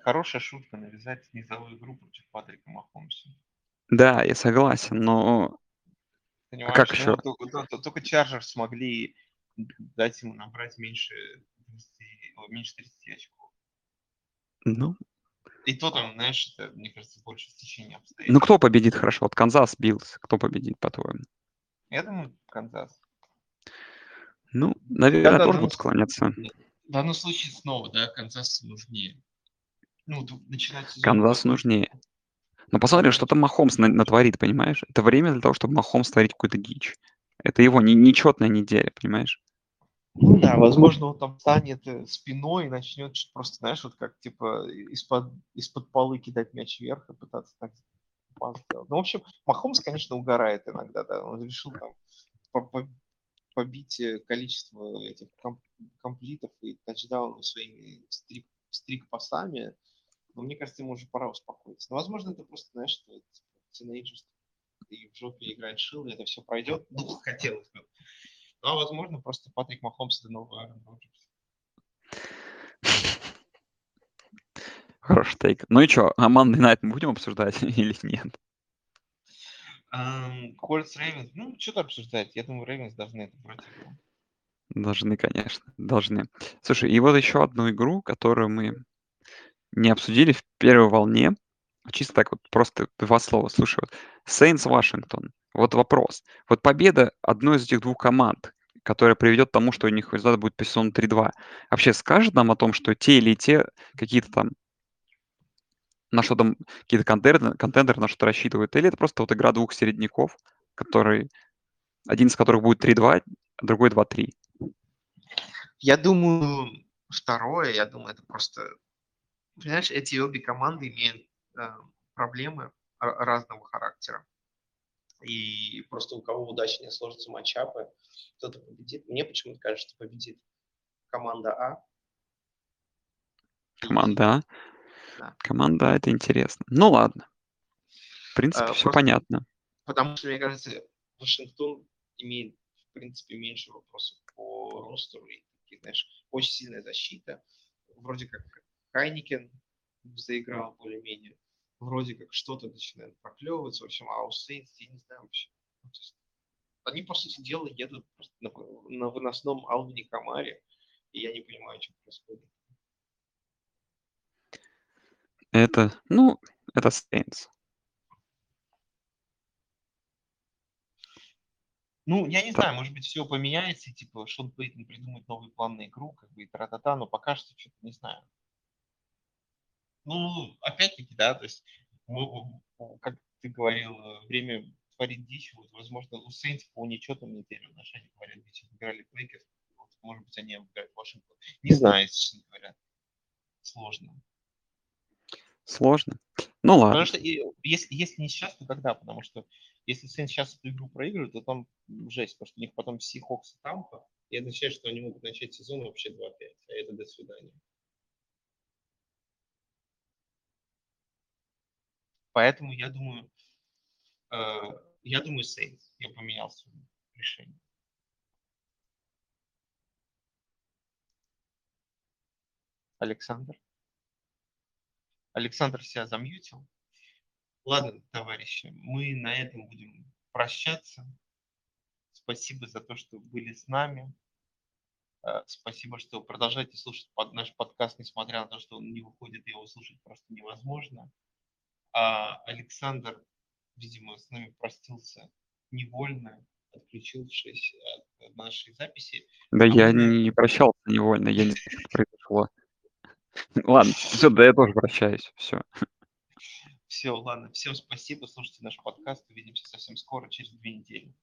хорошая шутка- навязать низовую игру против Патрика Махомса. Да, я согласен, но а как Понимаешь, ну ещё? вот тока то тока Чарджерс смогли дать ему набрать меньше 20, ой, меньше 30 очков. Ну И то там, знаешь, это, мне кажется, больше стечения Ну, обстоятельств. кто победит, хорошо? Вот Канзас, Биллс. Кто победит, по-твоему? Я думаю, Канзас. Ну, Да, наверно, да, тоже данном буду сл склоняться. в данном случае снова, да, Канзасу нужнее. Ну, начинать сезон плохой нужнее. Но посмотрим, что там Махомс на натворит, понимаешь? Это время для того, чтобы Махомс творить какую-то дичь. Это его не нечётная неделя, понимаешь? Ну да, возможно, он там встанет, э, спиной и начнёт чт просто, знаешь, вот как типа из-под из-под полы кидать мяч вверх и пытаться так сделать. Ну, в общем, Махомс, конечно, угорает иногда, да. Он решил там по по побить, э, количество этих ком комплитов и тачдаунов своими стрик стрик-пасами. Но мне кажется, ему уже пора успокоиться. Но, возможно, это просто, знаешь, что типа тинейджерство, и в жопе играет шило, и это всё пройдёт. Ну, <laughs> хотелось бы. Ну, а возможно, просто Патрик Махомс- это новый Аарон Роджерс. Хороший тейк. Ну и чё, а Monday Night мы будем обсуждать <laughs> или нет? Ам, Colts, Ravens. Ну, тут обсуждать? Я думаю, Ravens должны это брать. Должны, конечно, должны. Слушай, и вот ещё одну игру, которую мы не обсудили в первой волне. Чисто так вот, просто 2 слова. Слушай, вот Saints Вашингтон. Вот вопрос. Вот победа одной из этих двух команд, которая приведет к тому, что у них результат будет по сезону 3-2, вообще скажет нам о том, что те или те какие-то там на что там какие-то контендеры, контендеры на что рассчитывают, или это просто вот игра двух середняков, который один из которых будет 3-2, а другой 2-3? Я думаю, второе, я думаю, это просто... Понимаешь, эти обе команды имеют э, проблемы разного характера. И просто у кого удачнее сложатся матчапы, кто-то победит. Мне почему-то кажется, победит команда А. Команда А? Да. Команда А, это интересно. Ну ладно. В принципе, а, все понятно. Потому что, мне кажется, Вашингтон имеет, в принципе, меньше вопросов по ростеру и такие, знаешь, очень сильная защита. Вроде как Хайникен заиграл более-менее. Вроде как что-то начинает проклевываться. В общем, а у Сейнс, я не знаю вообще. Ну, они, по сути дела, едут на, на выносном Алвине Камаре, и я не понимаю, что происходит. Это, ну, это Saints. Ну, я не знаю, может быть, все поменяется, и, типа, Шон Пейтон придумает новый план на игру, как бы, и тра-та-та, но пока что что-то не знаю. Ну, опять-таки, да, то есть, как ты говорил, э, время творит дичь, вот, возможно, у Сейнс по нечетным неделям отношения говорят, дичь, играли Лейкерс, вот, может быть, они обыграют Вашингтон. Не знаю, честно говоря. Сложно. Сложно. Ну ладно. Потому что и, если, если не сейчас, то когда? Потому что если Сейнс сейчас эту игру проигрывают, то там жесть, потому что у них потом Сихокс и Тампа, и означает, что они могут начать сезон вообще 2-5, а это до свидания. Поэтому я думаю, э, я думаю, Сейнс. Я поменял свое решение. Александр? Александр себя замьютил. Ладно, товарищи, мы на этом будем прощаться. Спасибо за то, что были с нами. Э, спасибо, что продолжаете слушать наш подкаст, несмотря на то, что он не выходит, его слушать просто невозможно. А Александр, видимо, с нами простился невольно, отключившись от нашей записи. Да а я мы... не прощался невольно, я не знаю, что произошло. <laughs> Ладно, все, да я тоже прощаюсь, все. Все, ладно. Всем спасибо. Слушайте наш подкаст. Увидимся совсем скоро, через две недели.